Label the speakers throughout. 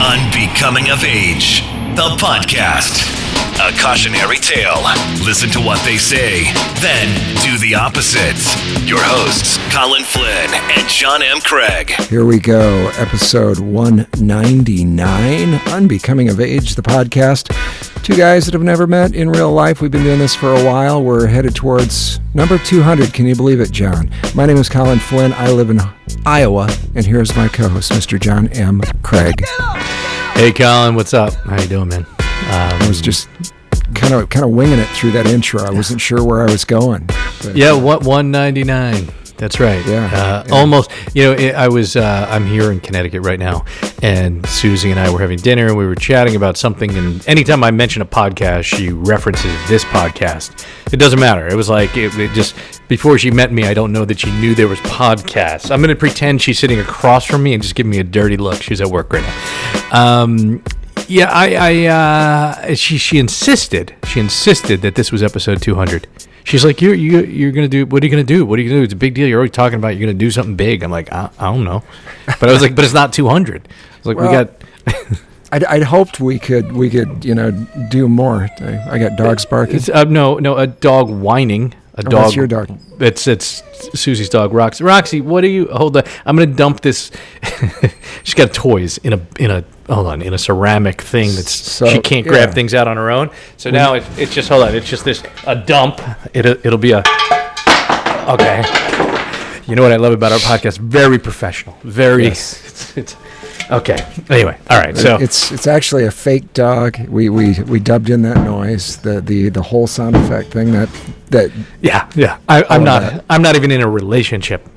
Speaker 1: Unbecoming of Age, the podcast. A cautionary tale. Listen to what they say, then do the opposite. Your hosts, Colin Flynn and John M. Craig.
Speaker 2: Here we go, episode 199, Unbecoming of Age, the podcast. Two guys that have never met in real life. We've been doing this for a while. We're headed towards number 200. Can you believe it, John? My name is Colin Flynn. I live in Iowa, and here's my co-host, Mr. John M. Craig.
Speaker 3: Hey, Colin, what's up? How you doing, man? Um,
Speaker 2: I was just kind of kind of winging it through that intro. I wasn't sure where I was going. but-
Speaker 3: yeah, what 199? That's right.
Speaker 2: Yeah,
Speaker 3: uh,
Speaker 2: yeah.
Speaker 3: almost. You know, it, I was. Uh, I'm here in Connecticut right now, and Susie and I were having dinner, and we were chatting about something. And anytime I mention a podcast, she references this podcast. It doesn't matter. It was like it, it just before she met me. I don't know that she knew there was podcasts. I'm going to pretend she's sitting across from me and just give me a dirty look. She's at work right now. Um, yeah, I, I uh, she she insisted. She insisted that this was episode 200. She's like, you're you you're gonna do. What are you gonna do? What are you gonna do? It's a big deal. You're already talking about you're gonna do something big. I'm like, I, I don't know, but I was like, but it's not 200. I was like,
Speaker 2: Well,
Speaker 3: we got.
Speaker 2: I'd, I'd hoped we could we could you know do more. I, I got dogs barking.
Speaker 3: It's, uh, no, no, a dog whining. A
Speaker 2: Oh,
Speaker 3: dog.
Speaker 2: that's your dog.
Speaker 3: It's it's Susie's dog, Roxy. Roxy, what are you? Hold on, I'm gonna dump this. She's got toys in a in a hold on in a ceramic thing that's
Speaker 2: So,
Speaker 3: she can't grab
Speaker 2: yeah.
Speaker 3: things out on her own. So now it, it's just hold on. It's just this a dump. It it'll be a okay. You know what I love about our podcast? Very professional. Very. It's, it's okay. Anyway, all right. So
Speaker 2: it's it's actually a fake dog. We we, we dubbed in that noise, the, the the whole sound effect thing that that
Speaker 3: Yeah, yeah. I, I'm not.
Speaker 2: that.
Speaker 3: I'm not even in a relationship.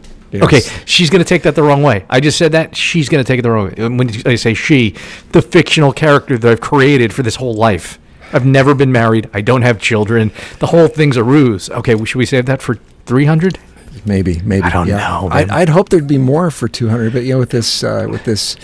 Speaker 3: Okay, she's gonna take that the wrong way. I just said that she's gonna take it the wrong way. When I say she, the fictional character that I've created for this whole life. I've never been married. I don't have children. The whole thing's a ruse. Okay, well, should we save that for 300?
Speaker 2: maybe maybe
Speaker 3: I don't
Speaker 2: yeah.
Speaker 3: know,
Speaker 2: I'd. I'd hope there'd be more for 200, but you know with this uh, with this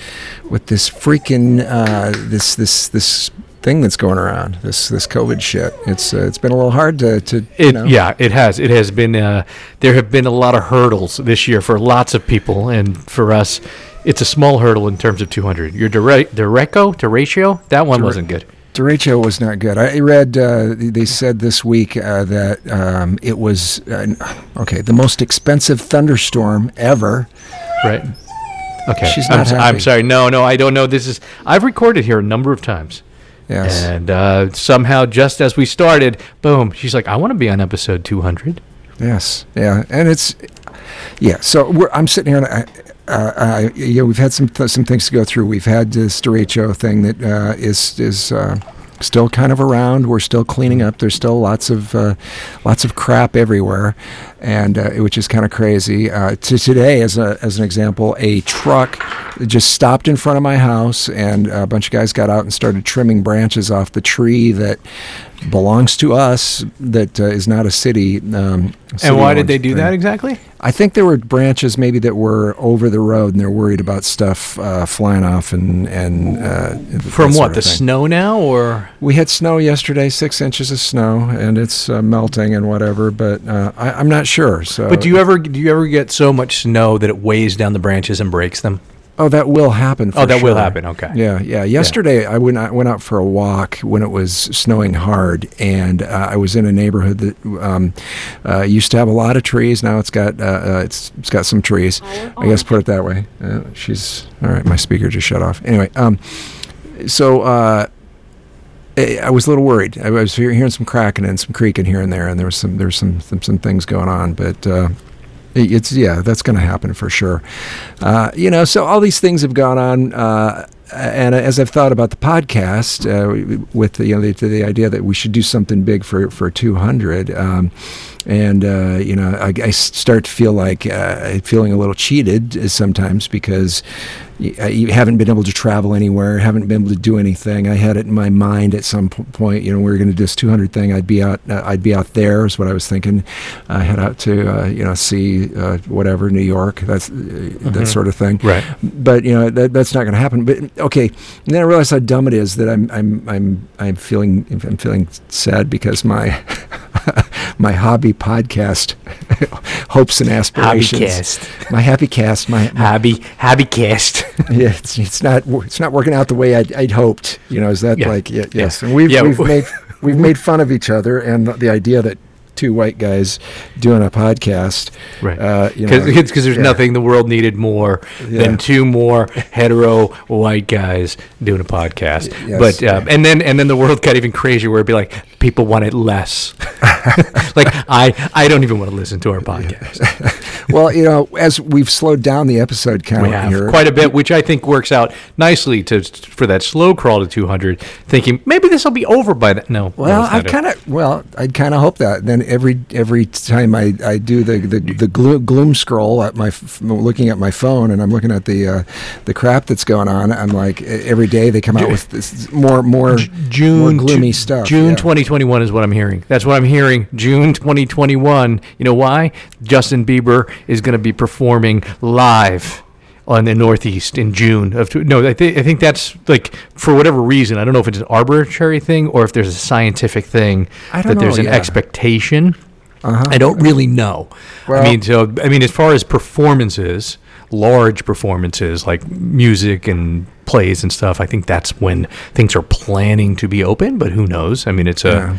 Speaker 2: with this freaking uh, this this this thing that's going around this this COVID shit. It's uh, it's been a little hard to to you
Speaker 3: It,
Speaker 2: know,
Speaker 3: Yeah, it has. It has been. Uh, there have been a lot of hurdles this year for lots of people, and for us, it's a small hurdle in terms of 200. Your dire- Direco, Deratio, that one wasn't good.
Speaker 2: Derecho was not good. I read uh, they said this week uh, that um, it was uh, okay the most expensive thunderstorm ever.
Speaker 3: Right. Okay.
Speaker 2: She's
Speaker 3: I'm,
Speaker 2: not
Speaker 3: s- I'm sorry. No, no, I don't know. This is. I've recorded here a number of times,
Speaker 2: Yes.
Speaker 3: and uh, somehow, just as we started, boom, she's like, "I want to be on episode 200."
Speaker 2: Yes, yeah, and it's yeah. So we're, I'm sitting here, and I, uh, I, you know, we've had some th- some things to go through. We've had this derecho thing that uh, is is uh, still kind of around. We're still cleaning up. There's still lots of uh, lots of crap everywhere, and uh, which is kind of crazy. Uh, to today, as a as an example, a truck just stopped in front of my house, and a bunch of guys got out and started trimming branches off the tree that belongs to us that uh, is not a city. Um,
Speaker 3: And why did they do
Speaker 2: thing.
Speaker 3: that exactly?
Speaker 2: I think there were branches maybe that were over the road, and they're worried about stuff uh, flying off and and uh,
Speaker 3: From what? The snow now, or
Speaker 2: We had snow yesterday, six inches of snow, and it's uh, melting and whatever. But uh, I, I'm not sure. So,
Speaker 3: but do you ever do you ever get so much snow that it weighs down the branches and breaks them?
Speaker 2: Oh, that will happen. For
Speaker 3: Oh, that will happen, okay.
Speaker 2: Yeah, yeah. Yesterday, I went I went out for a walk when it was snowing hard, and uh, I was in a neighborhood that um, uh, used to have a lot of trees. Now it's got uh, uh, it's it's got some trees. I guess put it that way. Uh, she's all right. My speaker just shut off. Anyway, um, so. I was a little worried. I was hearing some cracking and some creaking here and there, and there was some there was some some, some things going on. But uh, it's yeah, that's going to happen for sure. Uh, you know, so all these things have gone on. Uh, and as I've thought about the podcast, uh, with the, you know the, the idea that we should do something big for for 200, um, and uh, you know I, I start to feel like uh, feeling a little cheated sometimes because y- uh, you haven't been able to travel anywhere, haven't been able to do anything. I had it in my mind at some point, you know, we were going to do this 200 thing. I'd be out, uh, I'd be out there is what I was thinking. Uh, head out to uh, you know see uh, whatever New York, that's uh, that sort of thing
Speaker 3: Right.
Speaker 2: but you know that, that's not going to happen. But okay, and then I realized how dumb it is that I'm I'm I'm I'm feeling I'm feeling sad because my my hobby podcast hopes and aspirations.
Speaker 3: Hobbycast.
Speaker 2: My happy cast. My, my
Speaker 3: Hobby, hobby cast.
Speaker 2: yeah, it's, it's not it's not working out the way I'd, I'd hoped. You know, is that
Speaker 3: Yeah.
Speaker 2: like yeah, yes?
Speaker 3: Yeah.
Speaker 2: And we've we've made we've made fun of each other, and the idea that two white guys doing a podcast,
Speaker 3: Right.
Speaker 2: Uh, you know,
Speaker 3: Because there's
Speaker 2: yeah.
Speaker 3: nothing the world needed more
Speaker 2: Yeah.
Speaker 3: than two more hetero white guys doing a podcast.
Speaker 2: Yes.
Speaker 3: But um, and then and then the world got even crazier where it'd be like people want it less. like I I don't even want to listen to our podcast.
Speaker 2: well, you know, as we've slowed down the episode count
Speaker 3: We have
Speaker 2: here,
Speaker 3: quite a bit, which I think works out nicely to for that slow crawl to 200. Thinking maybe this will be over by then. No,
Speaker 2: Well,
Speaker 3: no,
Speaker 2: I kind of well, I kind of hope that. Then every every time I, I do the the, the gloom, gloom scroll at my looking at my phone and I'm looking at the uh, the crap that's going on, I'm like every day they come out with this more more
Speaker 3: June
Speaker 2: more gloomy
Speaker 3: tw-
Speaker 2: stuff.
Speaker 3: June
Speaker 2: yeah.
Speaker 3: 2021 is what I'm hearing. That's what I'm hearing. June 2021. You know why? Justin Bieber is going to be performing live on the Northeast in June of tw- no. I, thi- I think that's like for whatever reason. I don't know if it's an arbitrary thing or if there's a scientific thing that there's an
Speaker 2: yeah.
Speaker 3: expectation.
Speaker 2: Uh-huh.
Speaker 3: I don't really know.
Speaker 2: Well-
Speaker 3: I mean, so I mean, as far as performances, large performances like music and plays and stuff, I think that's when things are planning to be open. But who knows? I mean, it's
Speaker 2: Yeah.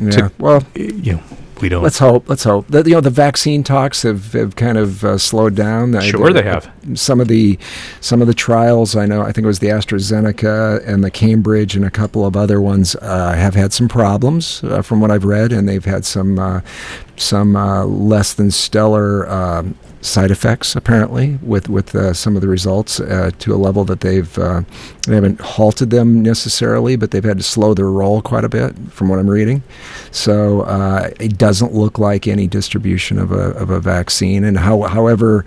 Speaker 3: a, it's
Speaker 2: Yeah.
Speaker 3: a
Speaker 2: Well,
Speaker 3: you know, we don't.
Speaker 2: let's hope. Let's hope. The, you know, the vaccine talks have, have kind of uh, slowed down. I-
Speaker 3: Sure they have.
Speaker 2: Some of the some of the trials. I know. I think it was the AstraZeneca and the Cambridge and a couple of other ones uh, have had some problems uh, from what I've read, and they've had some uh, some uh, less than stellar. Side effects apparently with with uh, some of the results uh, to a level that they've uh, they haven't halted them necessarily, but they've had to slow their roll quite a bit from what I'm reading. So uh, it doesn't look like any distribution of a of a vaccine, and how, however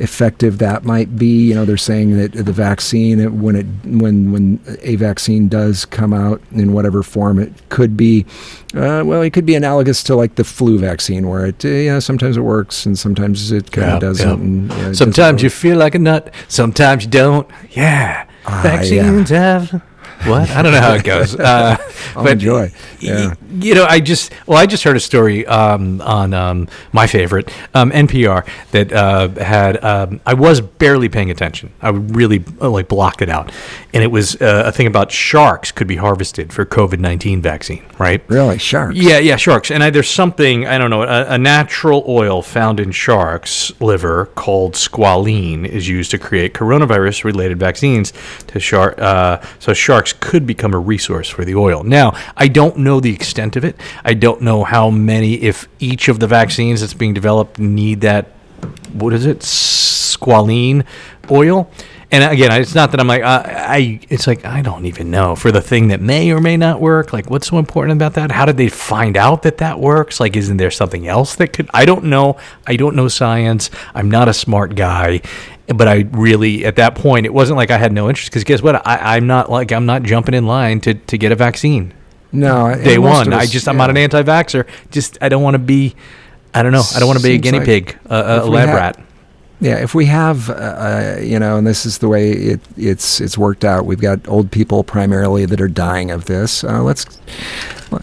Speaker 2: effective that might be, you know, they're saying that the vaccine when it when when a vaccine does come out in whatever form it could be, uh, well, it could be analogous to like the flu vaccine, where it uh, yeah sometimes it works and sometimes it kind of
Speaker 3: Yeah,
Speaker 2: doesn't.
Speaker 3: yeah.
Speaker 2: and, yeah, it doesn't
Speaker 3: sometimes you feel like a nut, sometimes you don't. Yeah,
Speaker 2: Ah,
Speaker 3: vaccines have. What I don't know how it goes. Uh,
Speaker 2: I'll enjoy. Yeah.
Speaker 3: you know, I just well, I just heard a story um, on um, my favorite um, NPR that uh, had um, I was barely paying attention. I really uh, like blocked it out, and it was uh, a thing about sharks could be harvested for COVID nineteen vaccine, right?
Speaker 2: Really, sharks.
Speaker 3: Yeah, yeah, sharks. And I, there's something I don't know. A, a natural oil found in sharks' liver called squalene is used to create coronavirus-related vaccines. To shark, uh, so sharks could become a resource for the oil. Now, I don't know the extent of it. I don't know how many, if each of the vaccines that's being developed need that. What is it? Squalene oil. And again, it's not that I'm like I, I. It's like I don't even know for the thing that may or may not work. Like, what's so important about that? How did they find out that that works? Like, isn't there something else that could? I don't know. I don't know science. I'm not a smart guy, but I really at that point it wasn't like I had no interest because guess what? I, I'm not like I'm not jumping in line to to get a vaccine
Speaker 2: No,
Speaker 3: day one.
Speaker 2: of
Speaker 3: I
Speaker 2: us-
Speaker 3: just I'm not an anti-vaxer. Just I don't want to be. I don't know. I don't want to be a guinea
Speaker 2: like
Speaker 3: pig, a, a lab
Speaker 2: had-
Speaker 3: rat.
Speaker 2: Yeah, if we have, uh, uh, you know, and this is the way it, it's it's worked out. We've got old people primarily that are dying of this. Uh, let's,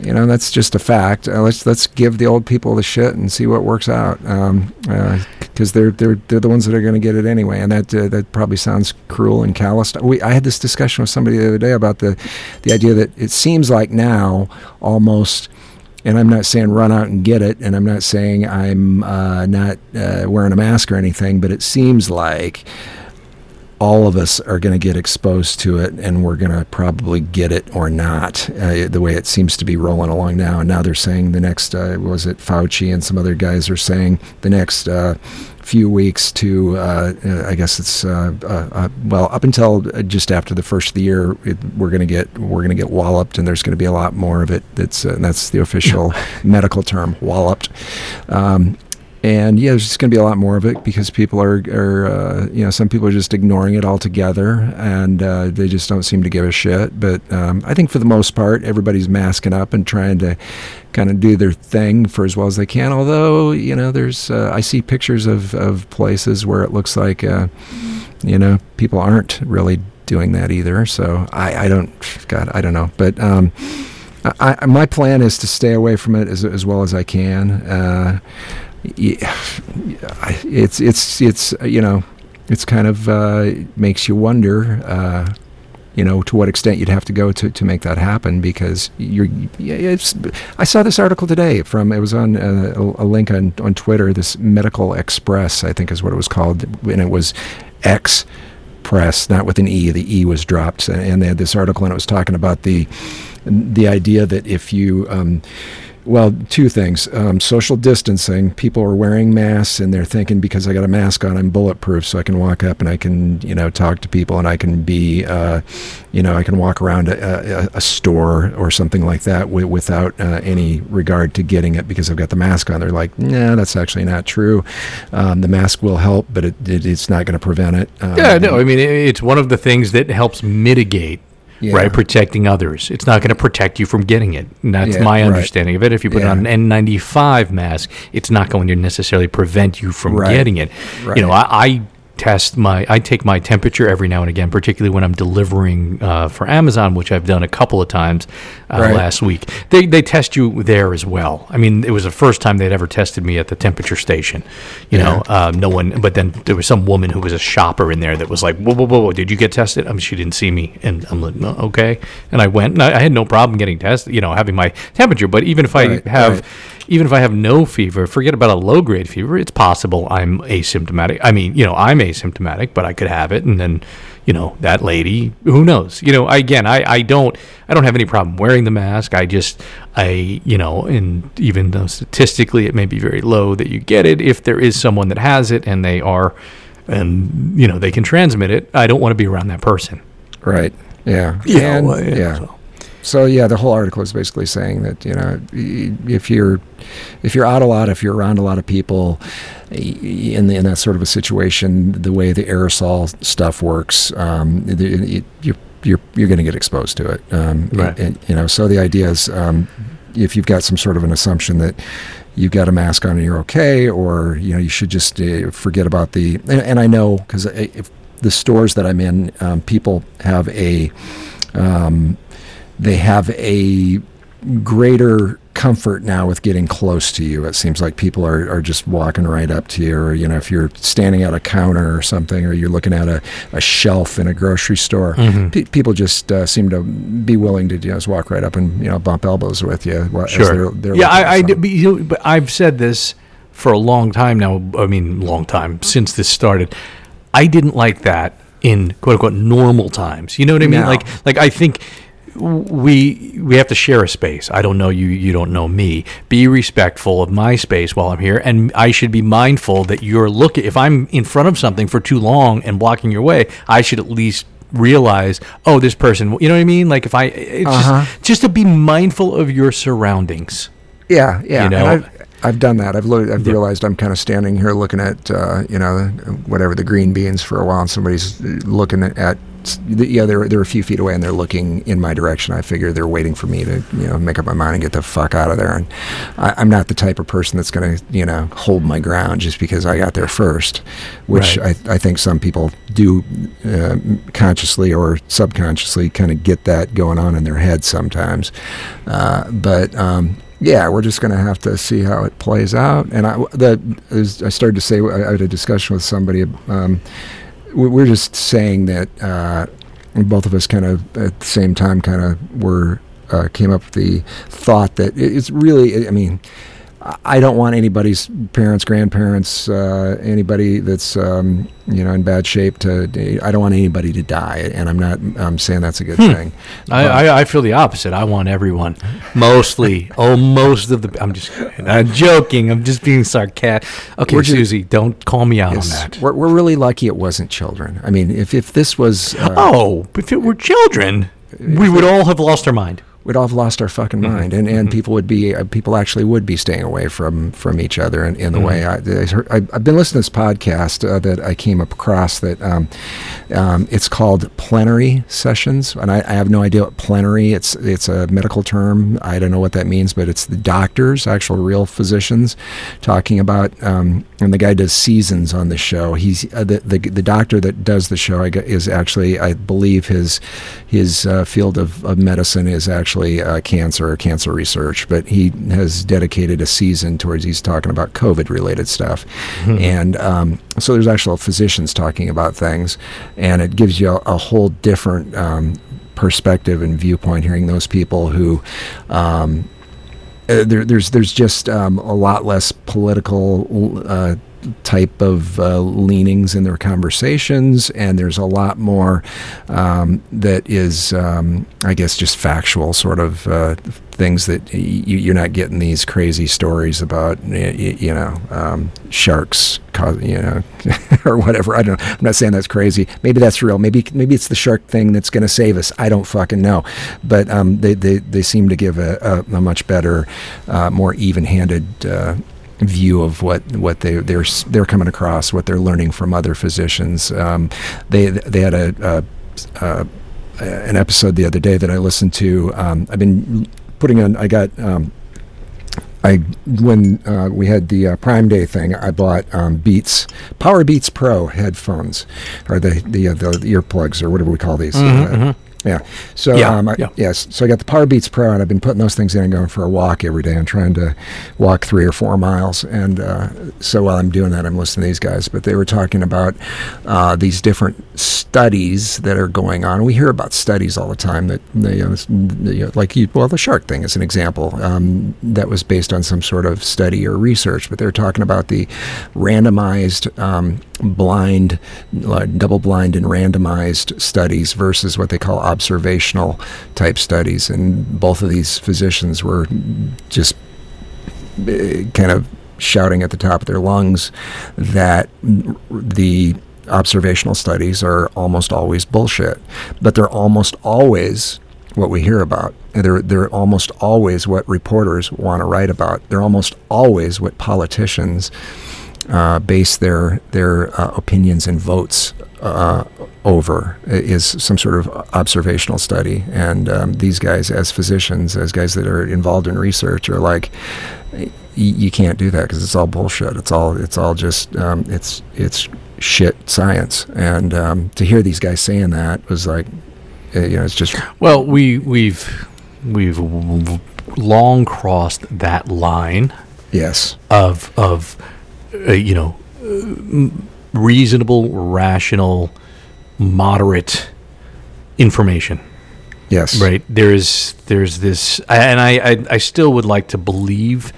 Speaker 2: you know, that's just a fact. Uh, let's let's give the old people the shit and see what works out, because they're they're they're the ones that are going to get it anyway. And that uh, that probably sounds cruel and callous. We I had this discussion with somebody the other day about the the idea that it seems like now almost and I'm not saying run out and get it, and I'm not saying I'm uh, not uh, wearing a mask or anything, but it seems like all of us are going to get exposed to it, and we're going to probably get it or not. Uh, the way it seems to be rolling along now, and now they're saying the next uh, was it Fauci and some other guys are saying the next. Uh, few weeks to uh, uh, I guess it's uh, uh, uh, well up until just after the first of the year it, we're gonna get we're gonna get walloped and there's gonna be a lot more of it that's uh, that's the official medical term walloped. Um, and yeah, there's just going to be a lot more of it because people are, are uh, you know, some people are just ignoring it altogether, and uh, they just don't seem to give a shit. But um, I think for the most part, everybody's masking up and trying to kind of do their thing for as well as they can. Although, you know, there's uh, I see pictures of, of places where it looks like, uh, you know, people aren't really doing that either. So I, I don't, God, I don't know, but. Um, I, my plan is to stay away from it as, as well as I can. It's it's it's you know, it's kind of uh, makes you wonder. Uh, you know to what extent you'd have to go to, to make that happen because you're I saw this article today from it was on uh, a, a, link on, on Twitter this Medical Xpress I think is what it was called and it was X press not with an E the E was dropped and they had this article and it was talking about the the idea that if you um, well, two things. Um, social distancing. People are wearing masks and they're thinking because I got a mask on, I'm bulletproof, so I can walk up and I can, you know, talk to people and I can be, uh, you know, I can walk around a, a, a store or something like that w- without uh, any regard to getting it because I've got the mask on. They're like, nah, that's actually not true. Um, the mask will help, but it, it, it's not going to prevent it.
Speaker 3: Um, yeah, no, I mean, it's one of the things that helps mitigate yeah. right? Protecting others. It's not going to protect you from getting it. And that's yeah, my understanding right. of it. If you put yeah. on an N95 mask, it's not going to necessarily prevent you from right. getting it. Right. You know, I, I test my I take my temperature every now and again, particularly when I'm delivering uh, for Amazon, which I've done a couple of times uh, right. last week. They they test you there as well. I mean, it was the first time they'd ever tested me at the temperature station. You yeah. know, um, no one. But then there was some woman who was a shopper in there that was like, "Whoa, whoa, whoa! whoa did you get tested?" I mean, she didn't see me, and I'm like, no, "Okay." And I went, and I, I, had no problem getting tested. You know, having my temperature. But even if I have right even if I have no fever, forget about a low grade fever, it's possible I'm asymptomatic. I mean, you know, I'm asymptomatic, but I could have it and then, you know, that lady, who knows? You know, again, I, I don't I don't have any problem wearing the mask. I just I, you know, and even though statistically it may be very low that you get it, if there is someone that has it and they are and you know, they can transmit it, I don't want to be around that person.
Speaker 2: Right. Yeah.
Speaker 3: Yeah. Well, yeah. yeah. So.
Speaker 2: So yeah, the whole article is basically saying that you know if you're if you're out a lot, if you're around a lot of people in the, in that sort of a situation, the way the aerosol stuff works, um, it, you're you're you're going to get exposed to it. Um, right. And, you know, so the idea is um, if you've got some sort of an assumption that you've got a mask on and you're okay, or you know you should just uh, forget about the. And, and I know because the stores that I'm in, um, people have a um, they have a greater comfort now with getting close to you. It seems like people are, are just walking right up to you, or you know, if you're standing at a counter or something, or you're looking at a, a shelf in a grocery store, mm-hmm. pe- people just uh, seem to be willing to you know, just walk right up and you know bump elbows with you.
Speaker 3: Sure. They're, they're yeah, I, I you know, but I've said this for a long time now. I mean, long time since this started. I didn't like that in quote unquote normal times. You know what I mean? No. Like, like I think we we have to share a space. I don't know you, you don't know me. Be respectful of my space while I'm here, and I should be mindful that you're looking. If I'm in front of something for too long and blocking your way, I should at least realize, oh, this person. You know what I mean? Like if I, it's uh-huh. just just to be mindful of your surroundings.
Speaker 2: Yeah, yeah. You know, I've, I've done that. I've lo- I've realized I'm kind of standing here looking at uh, you know whatever the green beans for a while, and somebody's looking at yeah, they're they're a few feet away and they're looking in my direction. I figure they're waiting for me to you know make up my mind and get the fuck out of there. And I, am not the type of person that's going to you know hold my ground just because I got there first, which right. I, I think some people do uh, consciously or subconsciously kind of get that going on in their head sometimes. Uh, but um, yeah, we're just going to have to see how it plays out. And I, the, I started to say, I had a discussion with somebody. Um, we're just saying that uh, both of us kind of at the same time kind of were uh, came up with the thought that it's really, I mean, I don't want anybody's parents, grandparents, uh, anybody that's um, you know in bad shape to. I don't want anybody to die, and I'm not. I'm saying that's a good hmm. thing.
Speaker 3: I, I, I, feel the opposite. I want everyone, mostly. oh, most of the. I'm just. I'm joking. I'm just being sarcastic. Okay, Susie, don't call me out yes, on that.
Speaker 2: We're, we're really lucky it wasn't children. I mean, if if this was.
Speaker 3: Uh, oh, if it were children, we would all have lost our mind
Speaker 2: we'd all have lost our fucking mm-hmm. mind, and, and mm-hmm. people would be uh, people actually would be staying away from from each other in, in the mm-hmm. way I, I have been listening to this podcast uh, that I came across that um, um, it's called plenary sessions, and I, I, have no idea what plenary. It's it's a medical term. I don't know what that means, but it's the doctors, actual real physicians, talking about. Um, and the guy does seasons on the show. He's uh, the, the the doctor that does the show. Is actually, I believe his his uh, field of, of medicine is actually uh, cancer or cancer research. But he has dedicated a season towards he's talking about COVID related stuff, and um, so there's actual physicians talking about things, and it gives you a, a whole different um, perspective and viewpoint hearing those people who. Um, uh, there, there's there's just um, a lot less political uh, type of uh, leanings in their conversations, and there's a lot more um, that is, um, I guess, just factual sort of uh, things that y- you're not getting these crazy stories about, you know, um, sharks, cause, you know, or whatever. I don't. know. I'm not saying that's crazy. Maybe that's real. Maybe maybe it's the shark thing that's going to save us. I don't fucking know. But um, they, they they seem to give a, a, a much better, uh, more even-handed. Uh, view of what what they they're they're coming across, what they're learning from other physicians. Um, they they had a, a, a an episode the other day that I listened to. Um, I've been putting on. I got. Um, I when uh, we had the uh, Prime Day thing, I bought um, Beats Power Beats Pro headphones, or the the, uh, the earplugs, or whatever we call these. Uh, yeah. So
Speaker 3: Yeah,
Speaker 2: um, I,
Speaker 3: yeah.
Speaker 2: yes. So I got the Power Beats Pro, and I've been putting those things in and going for a walk every day. I'm trying to walk three or four miles, and uh, so while I'm doing that, I'm listening to these guys. But they were talking about uh, these different studies that are going on. We hear about studies all the time that they, you know, like you, well, the shark thing is an example um, that was based on some sort of study or research. But they're talking about the randomized, um, blind, uh, double-blind, and randomized studies versus what they call observational type studies. And both of these physicians were just uh, kind of shouting at the top of their lungs that the observational studies are almost always bullshit, but they're almost always what we hear about. They're, they're almost always what reporters want to write about. They're almost always what politicians uh, base their their uh, opinions and votes uh, over is some sort of observational study. And um, these guys, as physicians, as guys that are involved in research, are like, y- you can't do that because it's all bullshit. It's all it's all just um, it's it's shit science. And um, to hear these guys saying that was like, uh, you know, it's just
Speaker 3: Well, we we've we've long crossed that line
Speaker 2: yes,
Speaker 3: of of uh, you know reasonable, rational, moderate information.
Speaker 2: yes,
Speaker 3: Right. There's there's this, and I, I I still would like to believe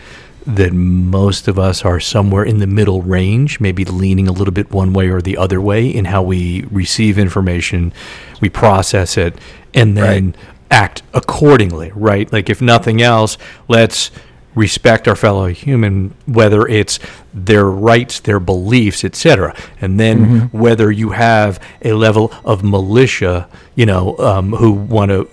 Speaker 3: that most of us are somewhere in the middle range, maybe leaning a little bit one way or the other way in how we receive information, we process it, and then
Speaker 2: Right.
Speaker 3: act accordingly. Right. Like if nothing else, let's respect our fellow human, whether it's their rights, their beliefs, etc. And then whether you have a level of militia, you know, um, who want to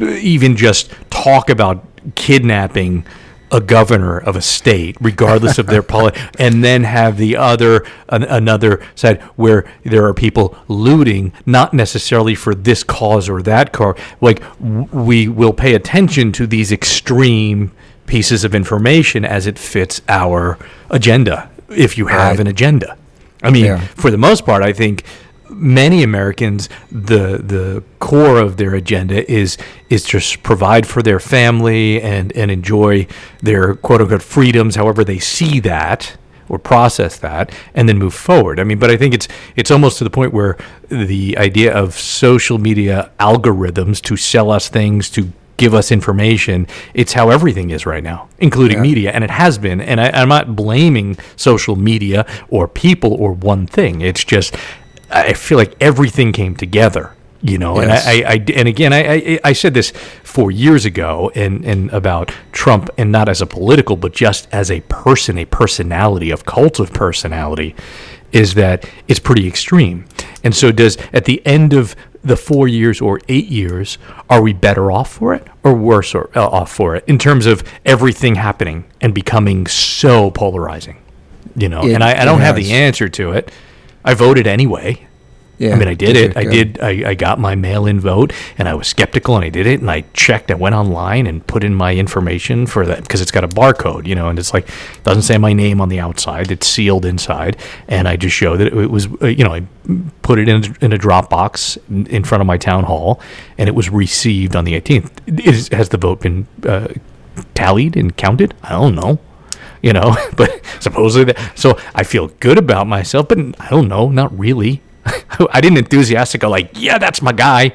Speaker 3: uh, even just talk about kidnapping a governor of a state, regardless of their politics, and then have the other an, another side where there are people looting, not necessarily for this cause or that cause. Like w- we will pay attention to these extreme pieces of information as it fits our agenda. If you have
Speaker 2: Right.
Speaker 3: an agenda, I mean,
Speaker 2: Yeah.
Speaker 3: for the most part, I think many Americans the the core of their agenda is is just provide for their family and and enjoy their quote unquote freedoms, however they see that or process that, and then move forward. I mean, but I think it's it's almost to the point where the idea of social media algorithms to sell us things to give us information. It's how everything is right now, including
Speaker 2: Yeah.
Speaker 3: media, and it has been. And I, I'm not blaming social media or people or one thing. It's just I feel like everything came together. You know, and I, I, I, and again, I, I, I said this four years ago, and, and about Trump, and not as a political, but just as a person, a personality, of cult of personality, is that it's pretty extreme. And so, does at the end of the four years or eight years, are we better off for it or worse or, uh, off for it in terms of everything happening and becoming so polarizing? You know,
Speaker 2: It-
Speaker 3: and I, I don't have the answer to it. I voted anyway.
Speaker 2: Yeah,
Speaker 3: I mean, I did
Speaker 2: did
Speaker 3: it. I did. I, I got my mail-in vote, and I was skeptical, and I did it, and I checked. I went online and put in my information for that because it's got a barcode, you know, and it's like doesn't say my name on the outside. It's sealed inside, and I just showed that it was, uh, you know, I put it in a, in a Dropbox in, in front of my town hall, and it was received on the 18th. Is, has the vote been uh, tallied and counted? I don't know you know but supposedly that, so i feel good about myself but i don't know not really i didn't enthusiastic go like yeah that's my guy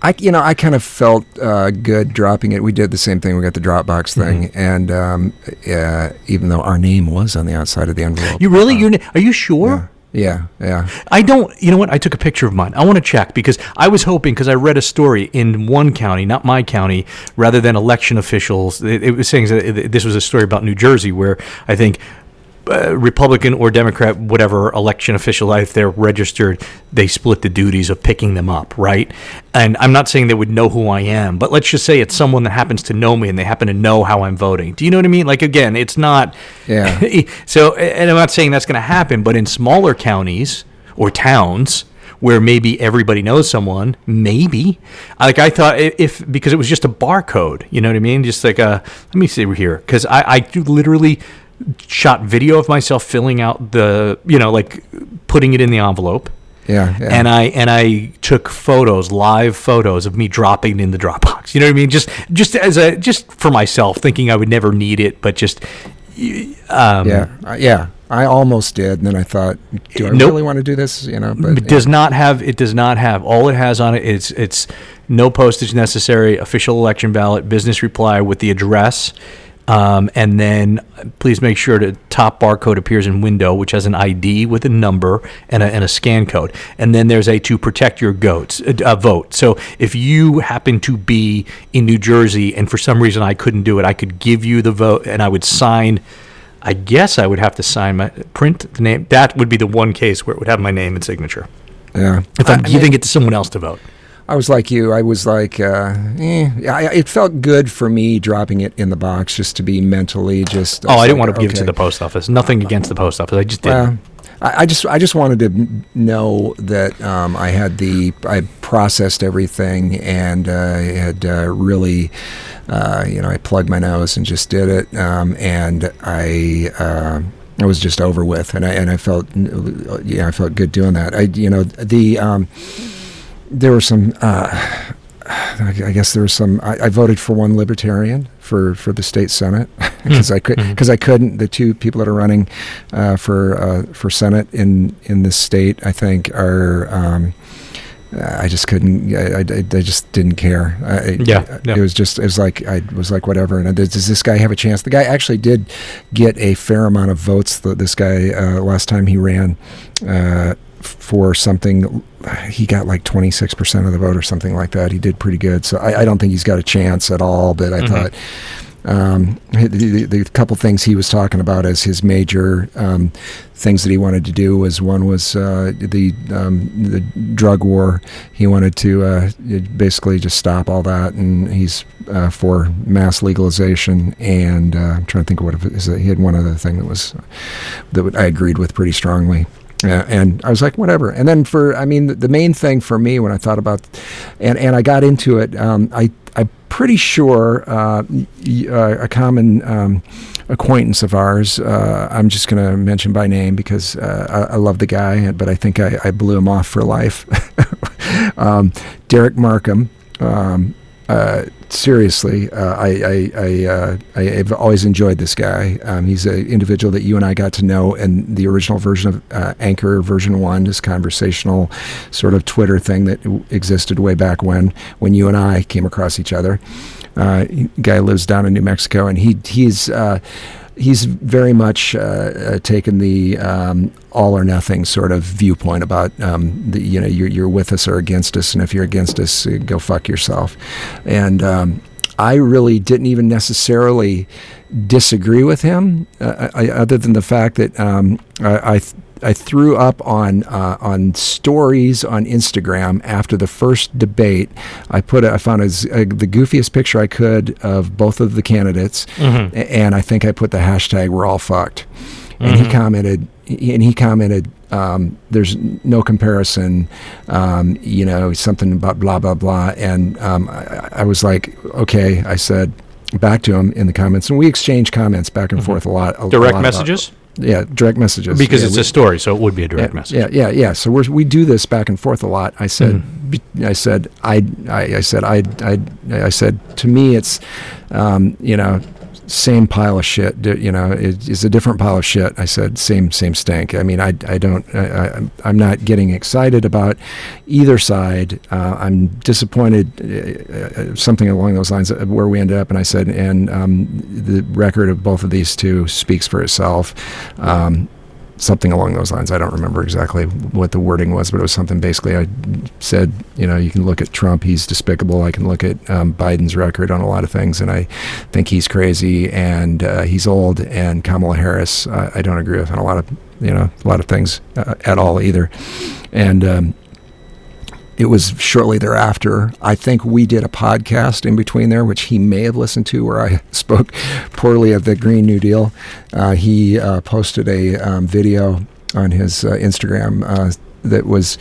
Speaker 2: I, you know, I kind of felt uh, good dropping it. We did the same thing. We got the Dropbox thing,
Speaker 3: Mm-hmm.
Speaker 2: and um, uh, even though our name was on the outside of the envelope,
Speaker 3: you really you are you sure
Speaker 2: yeah, yeah,
Speaker 3: I don't. You know what? I took a picture of mine. I want to check because I was hoping because I read a story in one county, not my county, rather than election officials. It, it was saying that this was a story about New Jersey where I think. Uh, Republican or Democrat, whatever election official, if they're registered, they split the duties of picking them up, right? And I'm not saying they would know who I am, but let's just say it's someone that happens to know me and they happen to know how I'm voting. Do you know what I mean? Like, again, it's not.
Speaker 2: Yeah.
Speaker 3: so, and I'm not saying that's going to happen, but in smaller counties or towns where maybe everybody knows someone, maybe. Like I thought, if because it was just a barcode, you know what I mean? Just like a. Let me see over here, because I I do literally shot video of myself filling out the, you know, like putting it in the envelope.
Speaker 2: yeah, yeah.
Speaker 3: And I and I took photos, live photos of me dropping in the Dropbox. You know what I mean? Just just as a just for myself, thinking I would never need it, but just um,
Speaker 2: yeah, uh, yeah. I almost did, and then I thought, do I
Speaker 3: Nope.
Speaker 2: really want to do this? You know, but
Speaker 3: it does not have it does not have all it has on it. it is it's no postage necessary official election ballot business reply with the address um, and then please make sure the top barcode appears in window which has an id with a number and a, and a scan code and then there's a to protect your goats uh, uh, vote so if you happen to be in new jersey and for some reason i couldn't do it i could give you the vote and i would sign I guess I would have to sign my print the name. That would be the one case where it would have my name and signature.
Speaker 2: yeah.
Speaker 3: If I'm
Speaker 2: I- I
Speaker 3: giving
Speaker 2: mean,
Speaker 3: it to someone else to vote.
Speaker 2: I was like you. I was like, uh, eh. I, it felt good for me dropping it in the box just to be mentally just.
Speaker 3: Oh, I didn't
Speaker 2: like,
Speaker 3: want to give it to the post office. Nothing against the post office. I just didn't.
Speaker 2: Well, I, I just I just wanted to know that um, I had the I processed everything and uh, I had uh, really uh, you know I plugged my nose and just did it um, and I. Uh, I was just over with, and I and I felt, yeah, I felt good doing that. I, you know, the um, there were some. Uh, I guess there was some. I, I voted for one libertarian for, for the state senate because I could because I couldn't. The two people that are running uh, for uh, for senate in in this state, I think, are. Um, I just couldn't. I, I, I just didn't care. I,
Speaker 3: Yeah, yeah.
Speaker 2: it was just. It was like I was like whatever. And does, does this guy have a chance? The guy actually did get a fair amount of votes. The, this guy uh, last time he ran uh, for something, he got like twenty six percent of the vote or something like that. He did pretty good. So I, I don't think he's got a chance at all. But I thought. Um, the, the, the couple things he was talking about as his major um, things that he wanted to do was one was uh, the um, the drug war. He wanted to uh, basically just stop all that, and he's uh, for mass legalization. And uh, I'm trying to think of what it is. He had one other thing that was that I agreed with pretty strongly. Uh, and I was like, whatever. And then for, I mean, the, the main thing for me when I thought about, and and I got into it, um, I I'm pretty sure uh, uh, a common um, acquaintance of ours. Uh, I'm just going to mention by name because uh, I, I love the guy, but I think I, I blew him off for life. um, Derek Markham. Um, uh, seriously, uh, I, I, I, uh, I have always enjoyed this guy. Um, he's an individual that you and I got to know in the original version of uh, Anchor version one, this conversational sort of Twitter thing that existed way back when, when you and I came across each other. Uh, guy lives down in New Mexico, and he he's he's very much uh, uh, taken the um, all or nothing sort of viewpoint about um, the, you know you're, you're with us or against us, and if you're against us, uh, go fuck yourself. And um, I really didn't even necessarily disagree with him, uh, I, other than the fact that um, I. I th- I threw up on uh, on stories on Instagram after the first debate. I put a, I found a, a- the goofiest picture I could of both of the candidates, a- and I think I put the hashtag "We're all fucked." And he commented, and he commented, um, there's no comparison. Um, you know, something about blah blah blah, and um, I, I was like, okay. I said back to him in the comments, and we exchanged comments back and forth a lot. a
Speaker 3: Mm-hmm. Direct
Speaker 2: lot about-
Speaker 3: messages?
Speaker 2: Yeah, direct messages.
Speaker 3: Because
Speaker 2: Yeah,
Speaker 3: it's
Speaker 2: we-
Speaker 3: a story, so it would be a direct
Speaker 2: yeah,
Speaker 3: message.
Speaker 2: Yeah, yeah, yeah. So we're, we do this back and forth a lot. I said,
Speaker 3: Mm-hmm.
Speaker 2: I said, I, I, I said, I, I, I said, to me, it's, um, you know, same pile of shit. You know, it, it's a different pile of shit. I said, same, same stink. I mean, I, I don't, I, I, I'm- I'm not getting excited about either side. Uh, I'm disappointed, uh, uh, something along those lines, where we ended up. And I said, and um, the record of both of these two speaks for itself. Um, something along those lines. I don't remember exactly what the wording was, but it was something basically I said, you know, you can look at Trump, he's despicable. I can look at um, Biden's record on a lot of things, and I think he's crazy and uh, he's old. And Kamala Harris, uh, I don't agree with on a lot of, you know, a lot of things uh, at all either. And um, it was shortly thereafter. I think we did a podcast in between there, which he may have listened to, where I spoke poorly of the Green New Deal. Uh, he uh, posted a um, video on his uh, Instagram uh, that was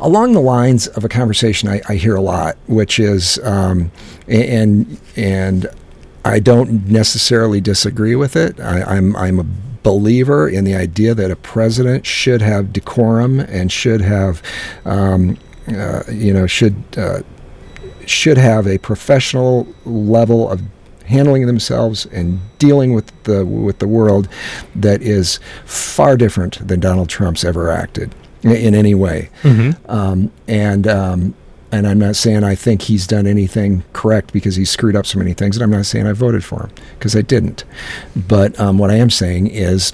Speaker 2: along the lines of a conversation I, I hear a lot, which is, um, and and I don't necessarily disagree with it. I, I'm I'm a believer in the idea that a president should have decorum and should have, um, uh, you know, should uh, should have a professional level of handling themselves and dealing with the with the world that is far different than Donald Trump's ever acted in, in any way. Um, and um, and I'm not saying I think he's done anything correct because he screwed up so many things, and I'm not saying I voted for him because I didn't. But um, what I am saying is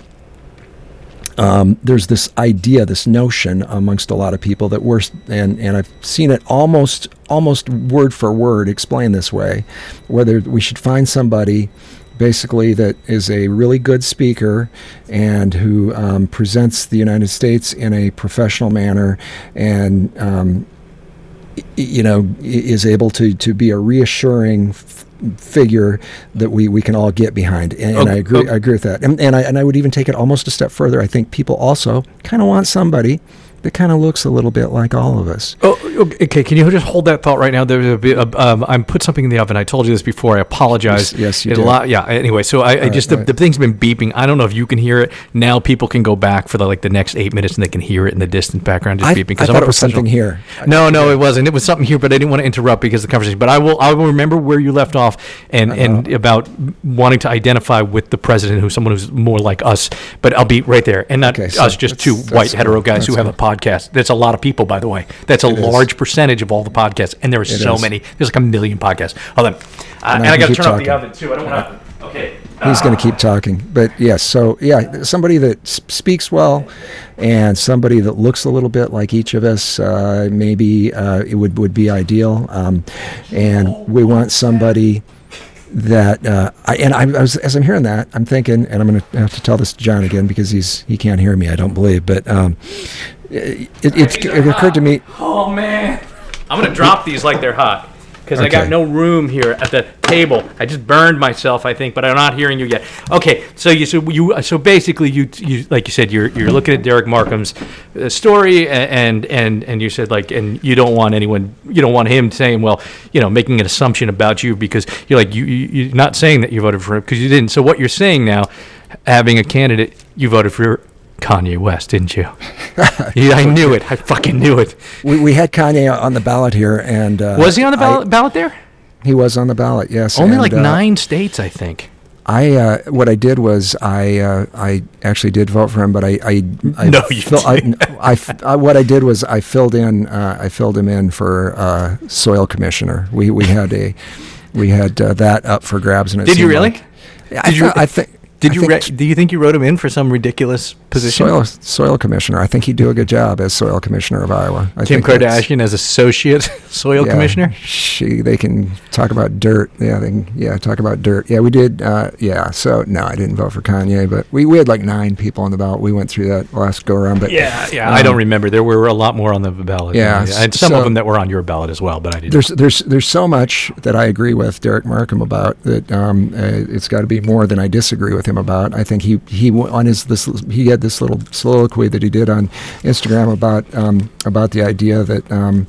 Speaker 2: um, there's this idea, this notion amongst a lot of people that we're, and, and I've seen it almost almost word for word explained this way, whether we should find somebody basically that is a really good speaker and who um, presents the United States in a professional manner and um, you know is able to to be a reassuring figure that we, we can all get behind and, and I agree
Speaker 3: okay.
Speaker 2: I agree with that. And, and I and I would even take it almost a step further. I think people also kind of want somebody that kind of looks a little bit like all of us
Speaker 3: Oh, okay. Can you just hold that thought right now? There's a. Um, I'm put something in the oven. I told you this before. I apologize.
Speaker 2: Yes- yes, you
Speaker 3: It
Speaker 2: did.
Speaker 3: Lot, yeah. Anyway, so I, I just
Speaker 2: all
Speaker 3: the,
Speaker 2: right.
Speaker 3: the thing's been beeping. I don't know if you can hear it now. People can go back for the, like the next eight minutes and they can hear it in the distant background just
Speaker 2: I,
Speaker 3: beeping.
Speaker 2: I
Speaker 3: I'm
Speaker 2: thought it was something here
Speaker 3: No, no, it wasn't. It was something here, but I didn't want to interrupt because of the conversation. But I will, I will remember where you left off and
Speaker 2: Uh-huh.
Speaker 3: and about wanting to identify with the president, who's someone who's more like us. But I'll be right there, and not
Speaker 2: Okay, so
Speaker 3: us, just two white hetero guys who have a podcast. That's a lot of people, by the way. That's a
Speaker 2: It is.
Speaker 3: large percentage of all the podcasts, and there are so
Speaker 2: is.
Speaker 3: many. There's like a million podcasts. Hold on, uh, and
Speaker 2: I
Speaker 3: I, got to turn off the oven too. I don't want to. Okay.
Speaker 2: he's going to keep talking. But yes, so yeah, somebody that speaks well, and somebody that looks a little bit like each of us, uh, maybe uh, it would would be ideal. Um, and we want somebody that uh, I, and I, I was as I'm hearing that, I'm thinking, and I'm going to have to tell this to John again because he's he can't hear me. I don't believe, but um, it, it, it occurred to me.
Speaker 3: Oh man, I'm gonna drop these like they're hot because I got no room here at the table. I just burned myself, I think, but I'm not hearing you yet. Okay, so you so you so basically you you like you said you're you're looking at Derek Markham's uh, story and and and you said like and you don't want anyone you don't want him saying well you know making an assumption about you because you're like you, you you're not saying that you voted for him because you didn't. So what you're saying now, having a candidate, you voted for. Kanye West, didn't you? yeah, I knew it. I fucking knew it.
Speaker 2: We, we had Kanye on the ballot here, and uh,
Speaker 3: Was he on the
Speaker 2: I-
Speaker 3: ballot, ballot there?
Speaker 2: he was on the ballot. Yes,
Speaker 3: Only
Speaker 2: and,
Speaker 3: like
Speaker 2: uh,
Speaker 3: nine states, I think.
Speaker 2: I uh, what I did was I uh, I actually did vote for him, but I I, I
Speaker 3: No, you
Speaker 2: fill- I, I I- what I did was I filled in uh, I filled him in for uh, soil commissioner. We we had a we had uh, that up for grabs, and it
Speaker 3: Did you really?
Speaker 2: like- I,
Speaker 3: Did you-
Speaker 2: fe- I think.
Speaker 3: Did
Speaker 2: I
Speaker 3: you?
Speaker 2: think
Speaker 3: Re- do you think you wrote him in for some ridiculous position?
Speaker 2: soil soil commissioner? I think he'd do a good job as soil commissioner of Iowa. I
Speaker 3: Kim Kardashian as associate soil
Speaker 2: yeah,
Speaker 3: commissioner.
Speaker 2: She they can talk about dirt. Yeah, they can, yeah talk about dirt. Yeah, we did. Uh, yeah, so no, I didn't vote for Kanye, but we, we had like nine people on the ballot. We went through that last go around, but
Speaker 3: Yeah, yeah. I don't remember. There were a lot more on the ballot.
Speaker 2: Yeah,
Speaker 3: and some
Speaker 2: so-
Speaker 3: of them that were on your ballot as well, but I didn't.
Speaker 2: there's there's there's so much that I agree with Derek Markham about that um, uh, it's got to be more than I disagree with him about. I think he he on his this he had this little soliloquy that he did on Instagram about um, about the idea that um,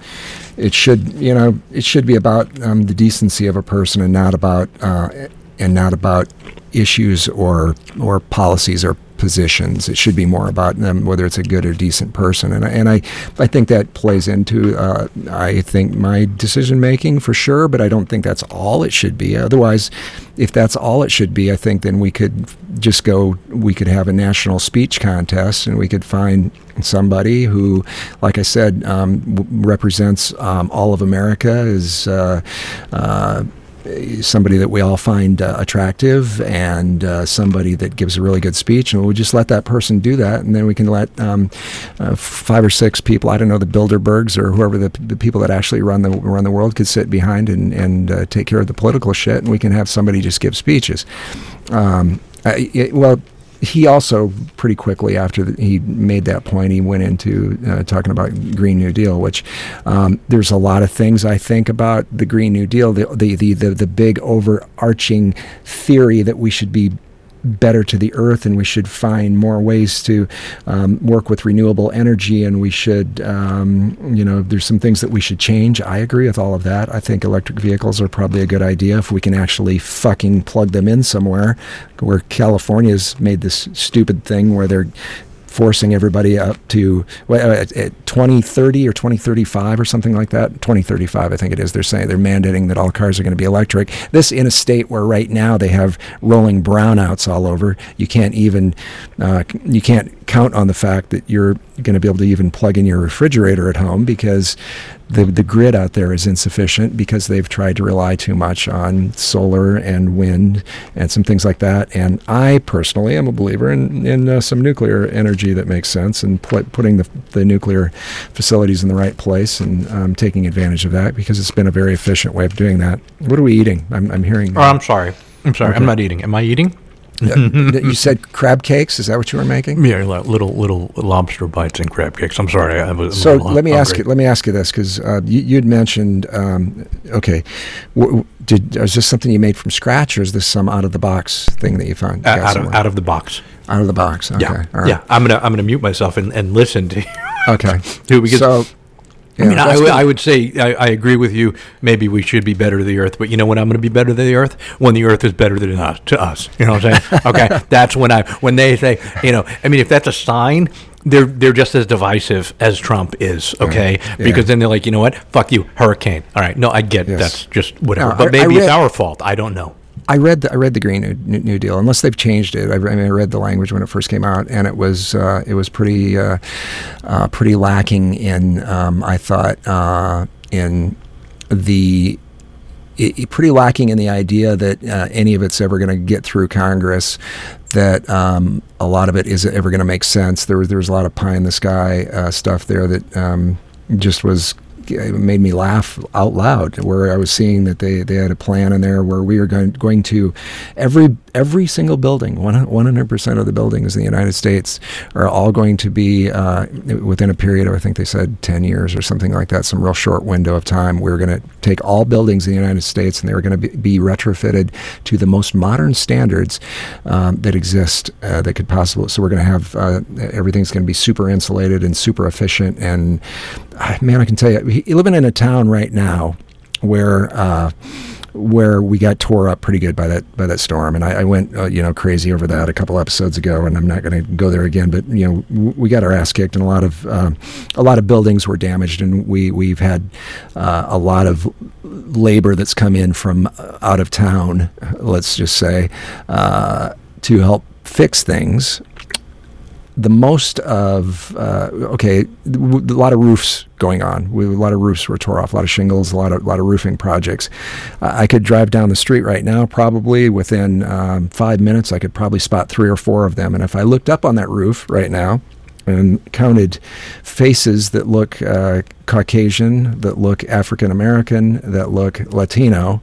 Speaker 2: it should you know it should be about um, the decency of a person and not about uh, and not about issues or or policies or positions. It should be more about them, whether it's a good or decent person. And, and I, I think that plays into, uh, I think, my decision making for sure, but I don't think that's all it should be. Otherwise, if that's all it should be, I think then we could just go, we could have a national speech contest and we could find somebody who, like I said, um, w- represents um, all of America, is uh, uh, somebody that we all find uh, attractive and uh, somebody that gives a really good speech, and we'll just let that person do that, and then we can let um, uh, five or six people, I don't know, the Bilderbergs or whoever the, the people that actually run the run the world could sit behind and and uh, take care of the political shit, and we can have somebody just give speeches. Um, it, well he also pretty quickly after the, he made that point, he went into uh, talking about Green New Deal, which um, there's a lot of things I think about the Green New Deal, the the the, the, the big overarching theory that we should be better to the earth and we should find more ways to um, work with renewable energy and we should um, you know there's some things that we should change. I agree with all of that. I think electric vehicles are probably a good idea if we can actually fucking plug them in somewhere. Where california's made this stupid thing where they're forcing everybody up to well, at, at 2030 or 2035 or something like that. 2035, I think it is. They're saying they're mandating that all cars are going to be electric. This in a state where right now they have rolling brownouts all over. You can't even uh, you can't count on the fact that you're going to be able to even plug in your refrigerator at home because the the grid out there is insufficient because they've tried to rely too much on solar and wind and some things like that. And I personally am a believer in in uh, some nuclear energy that makes sense and pl- putting the the nuclear facilities in the right place and um, taking advantage of that because it's been a very efficient way of doing that. What are we eating? I'm, I'm hearing.
Speaker 3: Oh, I'm sorry. I'm sorry. I'm not eating. Am I eating?
Speaker 2: you said crab cakes. Is that what you were making?
Speaker 3: Yeah, little little lobster bites and crab cakes. I'm sorry. I was.
Speaker 2: So let me ask you. Let me ask you this, because uh, you you'd mentioned. Um, okay, w- did is this something you made from scratch, or is this some out of the box thing that you found?
Speaker 3: Uh, out of out of the box.
Speaker 2: Out of the box. Okay.
Speaker 3: Yeah. Yeah. I'm gonna I'm gonna mute myself and, and listen to. You.
Speaker 2: Okay.
Speaker 3: because
Speaker 2: so
Speaker 3: I mean, I, I would say I, I, agree with you. Maybe we should be better to the earth, but you know when I'm going to be better to the earth when the earth is better than us to us. You know what I'm saying? okay, that's when I when they say you know. I mean, if that's a sign, they're they're just as divisive as Trump is. Okay, yeah. because then they're like, you know what? Fuck you, hurricane. All right, no, I get yes. that's just whatever. No, but maybe read, it's our fault. I don't know.
Speaker 2: I read the, I read the Green New, New Deal, unless they've changed it. I, I, mean, I read the language when it first came out, and it was uh, it was pretty uh, uh, pretty lacking in um, I thought uh, in the it, pretty lacking in the idea that uh, any of it's ever going to get through Congress. That um, a lot of it is ever going to make sense. There was there was a lot of pie in the sky uh, stuff there that um, just was it made me laugh out loud where I was seeing that they, they had a plan in there where we were going, going to every every single building 100% of the buildings in the United States are all going to be uh, within a period of I think they said 10 years or something like that some real short window of time. We are going to take all buildings in the United States and they were going to be, be, retrofitted to the most modern standards um, that exist uh, that could possibly so we're going to have uh, everything's going to be super insulated and super efficient. And uh, man I can tell you living in a town right now where uh, where we got tore up pretty good by that by that storm, and I, I went uh, you know crazy over that a couple episodes ago, and I'm not going to go there again. But you know we got our ass kicked, and a lot of um, a lot of buildings were damaged, and we we've had uh, a lot of labor that's come in from uh, out of town, let's just say, uh, to help fix things the most of uh, okay, a lot of roofs going on. We, a lot of roofs were tore off, a lot of shingles, a lot of lot of roofing projects. Uh, I could drive down the street right now, probably within um, five minutes. I could probably spot three or four of them. And if I looked up on that roof right now and counted faces that look uh, Caucasian, that look African American, that look Latino,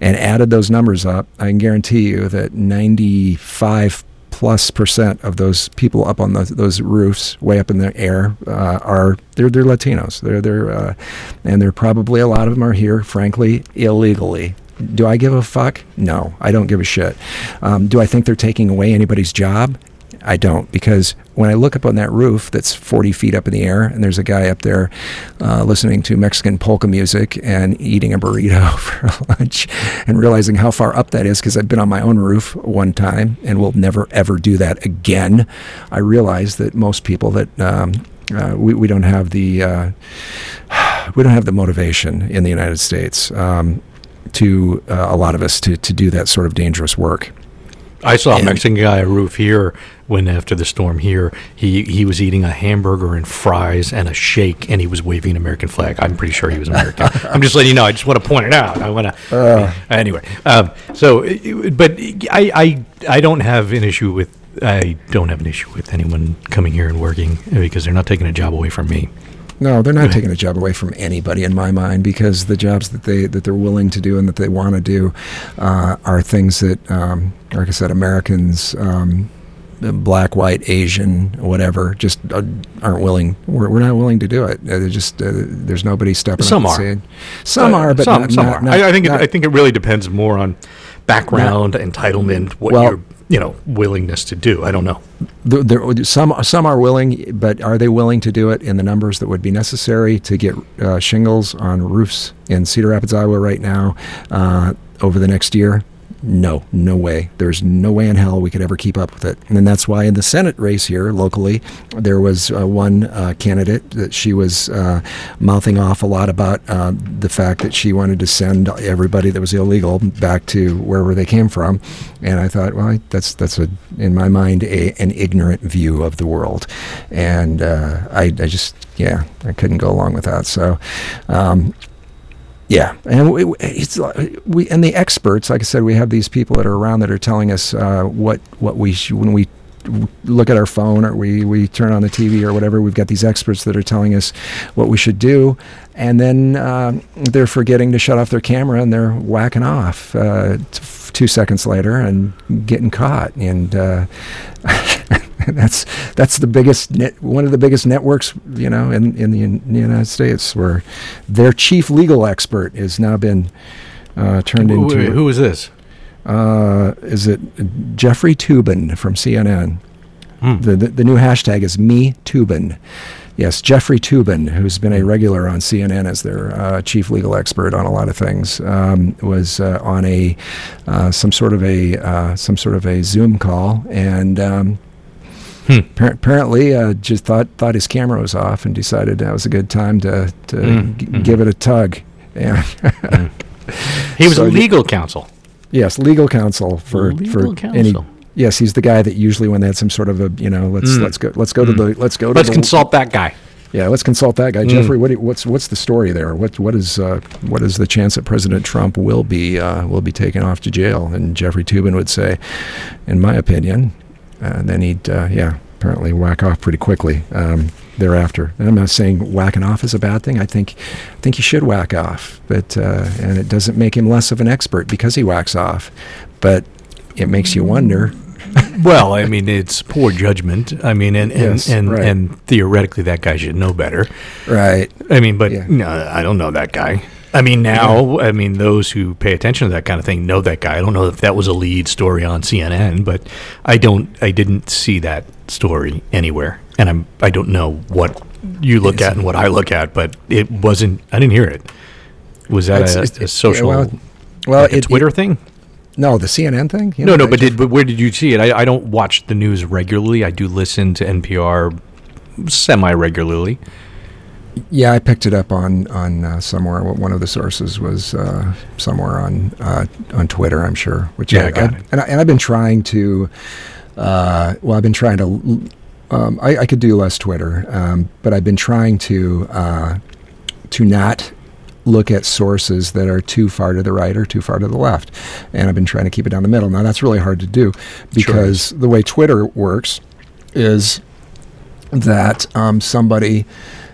Speaker 2: and added those numbers up, I can guarantee you that 95 plus percent of those people up on those, those roofs, way up in the air, uh, are they're they're Latinos. They're they're uh, and they're probably a lot of them are here, frankly, illegally. Do I give a fuck? No, I don't give a shit. Um, do I think they're taking away anybody's job? I don't because when I look up on that roof that's 40 feet up in the air and there's a guy up there uh, listening to Mexican polka music and eating a burrito for lunch and realizing how far up that is because I've been on my own roof one time and will never ever do that again. I realize that most people that um, uh, we, we don't have the uh, we don't have the motivation in the United States um, to uh, a lot of us to, to do that sort of dangerous work.
Speaker 3: I saw a Mexican guy a roof here when after the storm here he he was eating a hamburger and fries and a shake and he was waving an American flag. I'm pretty sure he was American. I'm just letting you know. I just want to point it out. I want to
Speaker 2: Uh.
Speaker 3: anyway. Um, so, but I, I I don't have an issue with I don't have an issue with anyone coming here and working because they're not taking a job away from me.
Speaker 2: No, they're not taking a job away from anybody in my mind because the jobs that they that they're willing to do and that they want to do uh, are things that, um, like I said, Americans, um, black, white, Asian, whatever, just uh, aren't willing. We're, we're not willing to do it. Uh, they're just uh, there's nobody stepping
Speaker 3: Some
Speaker 2: up
Speaker 3: are.
Speaker 2: saying. Some
Speaker 3: Uh,
Speaker 2: are, but
Speaker 3: some,
Speaker 2: not,
Speaker 3: some
Speaker 2: not-
Speaker 3: are.
Speaker 2: not-
Speaker 3: I, I think it, I think it really depends more on background, entitlement, what
Speaker 2: Well-
Speaker 3: your you know willingness to do. I don't know.
Speaker 2: Th- there, some some are willing, but are they willing to do it in the numbers that would be necessary to get uh, shingles on roofs in Cedar Rapids, Iowa, right now uh, over the next year? No, no way. There's no way in hell we could ever keep up with it. And that's why in the Senate race here locally, there was uh, one uh, candidate that she was uh, mouthing off a lot about uh, the fact that she wanted to send everybody that was illegal back to wherever they came from. And I thought, well, that's that's a in my mind a, an ignorant view of the world, and uh, I, I just yeah I couldn't go along with that. So. Um, yeah, and we, it's we and the experts. Like I said, we have these people that are around that are telling us uh, what what we sh- when we look at our phone or we we turn on the TV or whatever. We've got these experts that are telling us what we should do, and then um, they're forgetting to shut off their camera and they're whacking off uh, t- two seconds later and getting caught. And uh, that's that's the biggest net, one of the biggest networks you know in in the, in the United States where their chief legal expert has now been uh, turned
Speaker 3: Who,
Speaker 2: into
Speaker 3: who is this?
Speaker 2: uh, is it Jeffrey Toobin from CNN?
Speaker 3: Hmm.
Speaker 2: The, the the new hashtag is me Toobin. Yes, Jeffrey Toobin, who's been a regular on CNN as their uh, chief legal expert on a lot of things, um, was uh, on a uh, some sort of a uh, some sort of a Zoom call and. Um,
Speaker 3: Hmm.
Speaker 2: appar- Apparently, uh, just thought thought his camera was off and decided that was a good time to to
Speaker 3: Mm,
Speaker 2: g-
Speaker 3: mhm.
Speaker 2: give it a tug. Yeah.
Speaker 3: He was
Speaker 2: So
Speaker 3: a
Speaker 2: the-
Speaker 3: legal counsel.
Speaker 2: yes, legal counsel for
Speaker 3: legal
Speaker 2: for any. Yes, he's the guy that usually when they had some sort of a you know let's
Speaker 3: Mm.
Speaker 2: let's go let's go to the let's go to
Speaker 3: Let's
Speaker 2: the,
Speaker 3: consult that guy.
Speaker 2: yeah let's consult that guy
Speaker 3: Mm.
Speaker 2: Jeffrey what do you- what's what's the story there what what is uh, what is the chance that President Trump will be uh, will be taken off to jail and Jeffrey Toobin would say in my opinion and then he'd uh, yeah apparently whack off pretty quickly um, thereafter and I'm not saying whacking off is a bad thing I think I think he should whack off but uh, and it doesn't make him less of an expert because he whacks off but it makes you wonder
Speaker 3: Well, I mean, it's poor judgment. I mean, and and
Speaker 2: Yes,
Speaker 3: and,
Speaker 2: right.
Speaker 3: and theoretically, that guy should know better.
Speaker 2: right
Speaker 3: I mean, but
Speaker 2: Yeah.
Speaker 3: no, I don't know that guy. I mean, now, I mean, those who pay attention to that kind of thing know that guy. I don't know if that was a lead story on CNN, but I don't, I didn't see that story anywhere, and I'm, I don't know what you look at and what I look at, but it wasn't. I didn't hear it. Was that
Speaker 2: It's-
Speaker 3: a,
Speaker 2: it's-
Speaker 3: a
Speaker 2: yeah,
Speaker 3: social,
Speaker 2: well, well
Speaker 3: like a
Speaker 2: it-
Speaker 3: Twitter
Speaker 2: it-
Speaker 3: thing?
Speaker 2: No, the CNN thing. You
Speaker 3: No,
Speaker 2: know,
Speaker 3: no, but did but where did you see it? I, I don't watch the news regularly. I do listen to NPR semi regularly.
Speaker 2: Yeah, I picked it up on on uh, somewhere. One of the sources was uh, somewhere on uh, on Twitter, I'm sure. Which
Speaker 3: Yeah,
Speaker 2: I,
Speaker 3: I got
Speaker 2: I-
Speaker 3: it.
Speaker 2: And, I, and I've been trying to. Uh, well, I've been trying to. Um, I, I could do less Twitter, um, but I've been trying to uh, to not look at sources that are too far to the right or too far to the left, and I've been trying to keep it down the middle. Now that's really hard to do because the way Twitter works is that um, somebody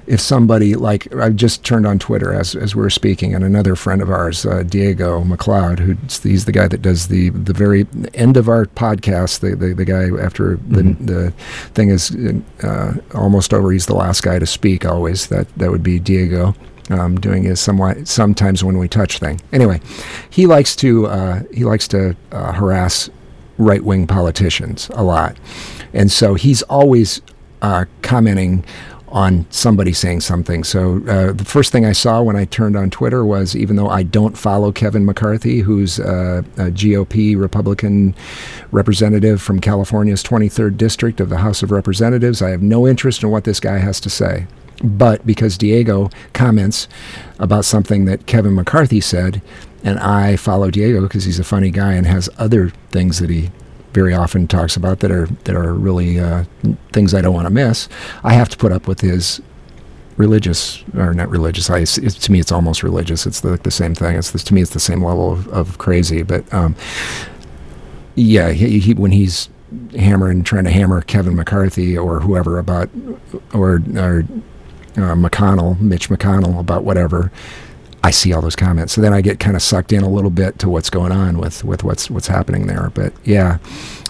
Speaker 2: if somebody like I just turned on Twitter as as we were speaking, and another friend of ours, uh, Diego McLeod, who's he's the guy that does the the very end of our podcast. The the, the guy after the
Speaker 3: Mhm.
Speaker 2: the thing is uh, almost over. He's the last guy to speak. Always that that would be Diego. um, doing his somewhat sometimes when we touch thing. Anyway, he likes to uh, he likes to uh, harass right wing politicians a lot, and so he's always uh, commenting on somebody saying something. So uh, the first thing I saw when I turned on Twitter was even though I don't follow Kevin McCarthy, who's uh, a GOP Republican representative from California's 23rd district of the House of Representatives, I have no interest in what this guy has to say. But because Diego comments about something that Kevin McCarthy said, and I follow Diego because he's a funny guy and has other things that he very often talks about that are that are really uh, things I don't want to miss. I have to put up with his religious or not religious. I, to me, it's almost religious. It's the, the same thing. It's to me, it's the same level of, of crazy. But um, yeah, he, he, when he's hammering, trying to hammer Kevin McCarthy or whoever about or or uh, McConnell, Mitch McConnell about whatever. I see all those comments, so then I get kind of sucked in a little bit to what's going on with, with what's what's happening there. But yeah,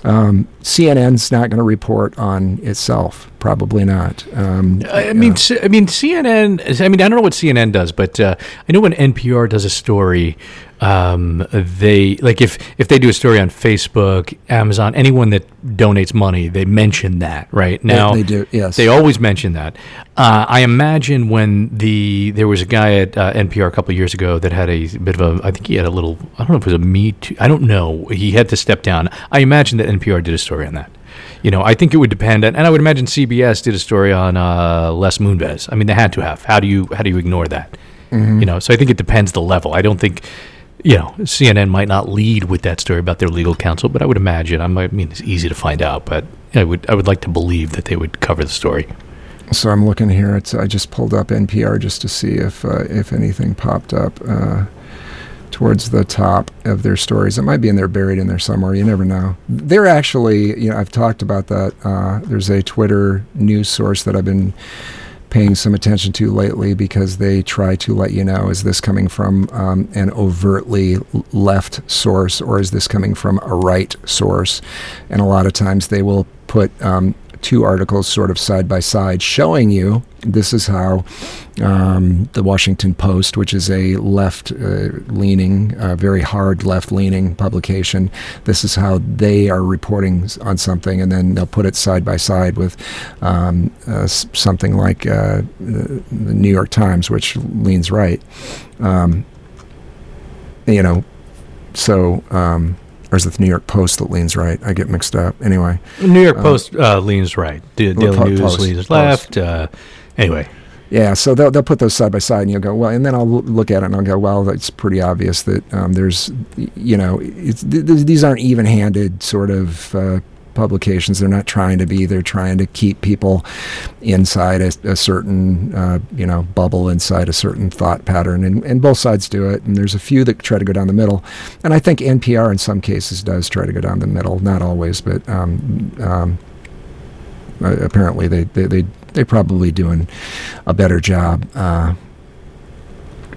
Speaker 2: um, CNN's not going to report on itself. Probably not. Um,
Speaker 3: I mean, uh, I mean, CNN. I mean, I don't know what CNN does, but uh, I know when NPR does a story, um, they like if if they do a story on Facebook, Amazon, anyone that donates money, they mention that right now.
Speaker 2: They, they do. Yes,
Speaker 3: they always mention that. Uh, I imagine when the there was a guy at uh, NPR a couple years ago that had a bit of a. I think he had a little. I don't know if it was a me too. I don't know. He had to step down. I imagine that NPR did a story on that you know, I think it would depend, and I would imagine CBS did a story on uh, Les Moonves. I mean, they had to have. How do you how do you ignore that? Mm-hmm. You know, so I think it depends the level. I don't think, you know, CNN might not lead with that story about their legal counsel, but I would imagine. I mean it's easy to find out, but I would I would like to believe that they would cover the story.
Speaker 2: So I'm looking here. It's I just pulled up NPR just to see if uh, if anything popped up. Uh, towards the top of their stories. It might be in there, buried in there somewhere. You never know. They're actually, you know, I've talked about that. Uh, there's a Twitter news source that I've been paying some attention to lately because they try to let you know is this coming from um, an overtly left source or is this coming from a right source? And a lot of times they will put um, two articles sort of side by side showing you this is how um, the Washington Post, which is a left uh, leaning, uh, very hard left leaning publication, this is how they are reporting on something, and then they'll put it side by side with um, uh, something like uh, the New York Times, which leans right. Um, you know, so um, or is it the New York Post that leans right? I get mixed up. Anyway,
Speaker 3: New York um, Post uh, leans right. The Daily po- News Post, leans left. Uh, anyway.
Speaker 2: Yeah, so they'll, they'll put those side by side, and you'll go, well, and then I'll look at it and I'll go, well, it's pretty obvious that um, there's, you know, th- these aren't even handed sort of uh, publications. They're not trying to be. They're trying to keep people inside a, a certain, uh, you know, bubble inside a certain thought pattern, and, and both sides do it. And there's a few that try to go down the middle, and I think NPR in some cases does try to go down the middle. Not always, but um, um, apparently they they they they're probably doing a better job. Uh,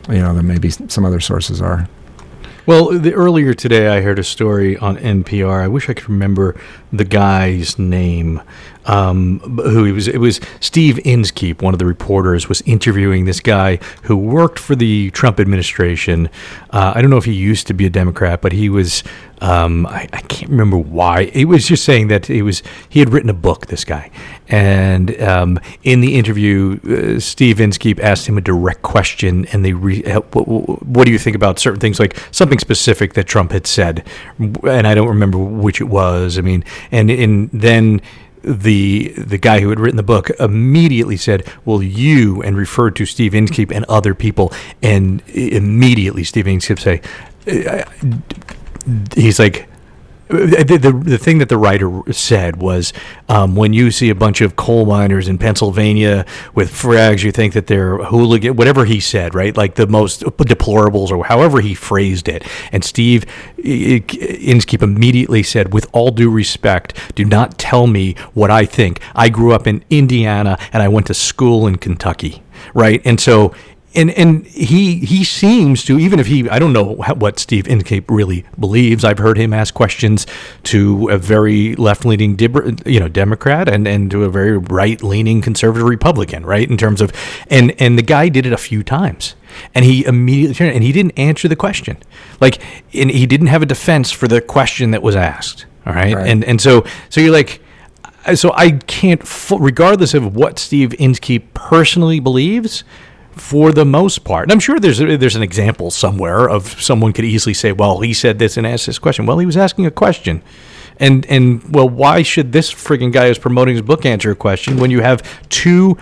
Speaker 2: you know, than maybe some other sources are.
Speaker 3: Well, the, earlier today, I heard a story on NPR. I wish I could remember the guy's name. Um, who he was? It was Steve Inskeep, one of the reporters, was interviewing this guy who worked for the Trump administration. Uh, I don't know if he used to be a Democrat, but he was. Um, I, I, can't remember why. He was just saying that he was. He had written a book. This guy, and um, in the interview, uh, Steve Inskeep asked him a direct question, and they. Re- uh, what, what do you think about certain things, like something specific that Trump had said? And I don't remember which it was. I mean, and in then the the guy who had written the book immediately said, "Well, you," and referred to Steve Inskeep and other people, and immediately Steve Inskeep say, "He's like." The, the, the thing that the writer said was um, when you see a bunch of coal miners in Pennsylvania with frags, you think that they're hooligan, whatever he said, right? Like the most deplorables or however he phrased it. And Steve Inskeep immediately said, with all due respect, do not tell me what I think. I grew up in Indiana and I went to school in Kentucky, right? And so and and he he seems to even if he I don't know what Steve Inskeep really believes. I've heard him ask questions to a very left leaning you know Democrat and and to a very right leaning conservative Republican, right? In terms of and and the guy did it a few times and he immediately turned and he didn't answer the question like and he didn't have a defense for the question that was asked all right, right. and and so so you're like so I can't, regardless of what Steve Inskeep personally believes, for the most part. And I'm sure there's there's an example somewhere of someone could easily say, "Well, he said this and asked this question." Well, he was asking a question. And and well, why should this frigging guy who's promoting his book answer a question when you have two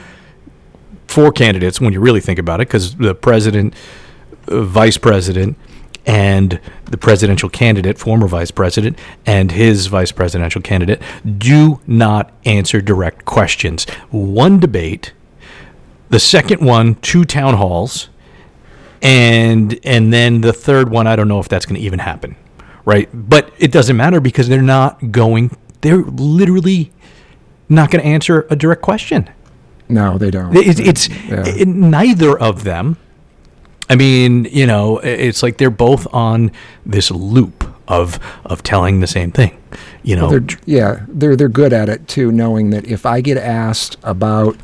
Speaker 3: four candidates when you really think about it because the president, uh, vice president, and the presidential candidate, former vice president, and his vice presidential candidate do not answer direct questions. One debate, the second one, two town halls, and and then the third one, I don't know if that's going to even happen, right? But it doesn't matter because they're not going. They're literally not going to answer a direct question.
Speaker 2: No, they don't.
Speaker 3: It's, it's yeah. it, neither of them I mean, you know, it's like they're both on this loop of of telling the same thing. You know,
Speaker 2: well, they're, yeah, they're they're good at it too, knowing that if I get asked about,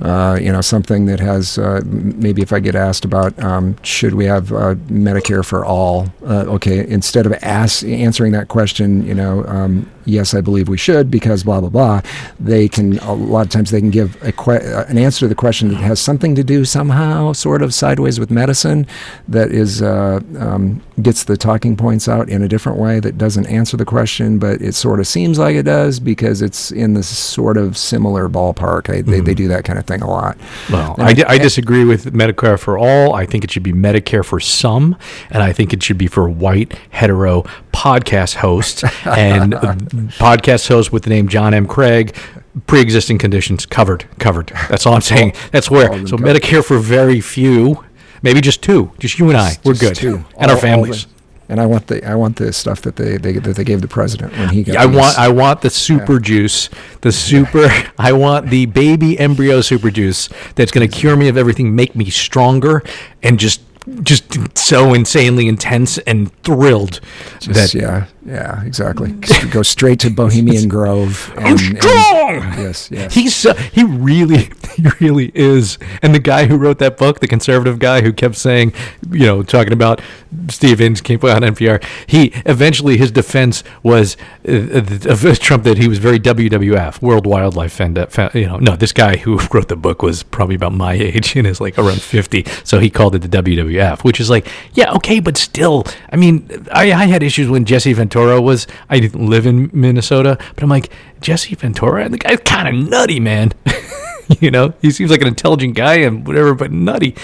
Speaker 2: uh, you know, something that has uh, maybe if I get asked about um, should we have uh, Medicare for all, uh, okay, instead of ask, answering that question, you know, um, yes, I believe we should because blah blah blah. They can a lot of times they can give a que- uh, an answer to the question that has something to do somehow, sort of sideways with medicine, that is uh, um, gets the talking points out in a different way that doesn't answer the question, but it sort of seems like it does because it's in this sort of similar ballpark. I, mm-hmm. they, they mm-hmm. do that kind of thing a lot.
Speaker 3: Well, I, I disagree with Medicare for all. I think it should be Medicare for some, and I think it should be for white hetero podcast hosts and podcast hosts with the name John M. Craig. Pre-existing conditions covered, covered. That's all I'm saying. That's where. So Medicare for very few, maybe just two, just you and I. We're good, two. and all, our families
Speaker 2: and I want the I want the stuff that they, they that they gave the president when he got.
Speaker 3: I want I want the super yeah. juice, the super. I want the baby embryo super juice that's going to cure me of everything, make me stronger, and just just so insanely intense and thrilled.
Speaker 2: Just, that yeah, yeah, exactly. Go straight to Bohemian Grove.
Speaker 3: And, I'm strong. And, yes, yes. He's uh, he really, he really is. And the guy who wrote that book, the conservative guy who kept saying, you know, talking about Steve came on NPR. He eventually his defense was uh, of Trump that he was very WWF, World Wildlife Fund. Uh, you know, no, this guy who wrote the book was probably about my age and is like around fifty, so he called it the WWF, which is like, yeah, okay, but still, I mean, I, I had issues when Jesse Ventura Ventura was. I didn't live in Minnesota, but I'm like Jesse Ventura, and the guy's kind of nutty, man. you know, he seems like an intelligent guy and whatever, but nutty.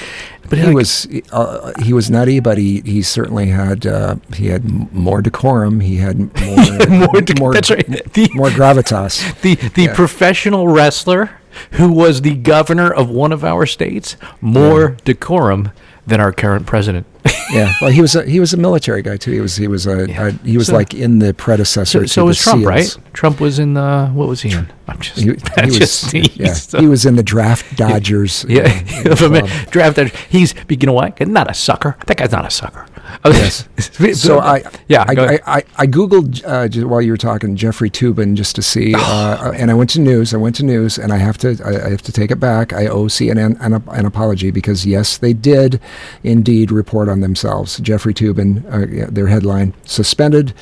Speaker 2: But he like, was uh, he was nutty, but he, he certainly had uh, he had more decorum. He had more more, more, that's right. the, more gravitas.
Speaker 3: The the yeah. professional wrestler who was the governor of one of our states, more yeah. decorum than our current president.
Speaker 2: yeah, well, he was a, he was a military guy too. He was he was a, yeah. a he was so, like in the predecessor.
Speaker 3: So, so was Trump, SEALs. right? Trump was in the what was he in? I'm just he, he
Speaker 2: was yeah, so. he was in the draft Dodgers.
Speaker 3: Yeah, yeah. Uh, draft Dodgers. He's you know what? Not a sucker. That guy's not a sucker.
Speaker 2: Yes. so I yeah I, I, I, I, googled uh, while you were talking Jeffrey Toobin just to see, uh, and I went to news. I went to news, and I have to I, I have to take it back. I owe CNN an, an, apology because yes, they did indeed report on themselves. Jeffrey Toobin, uh, their headline suspended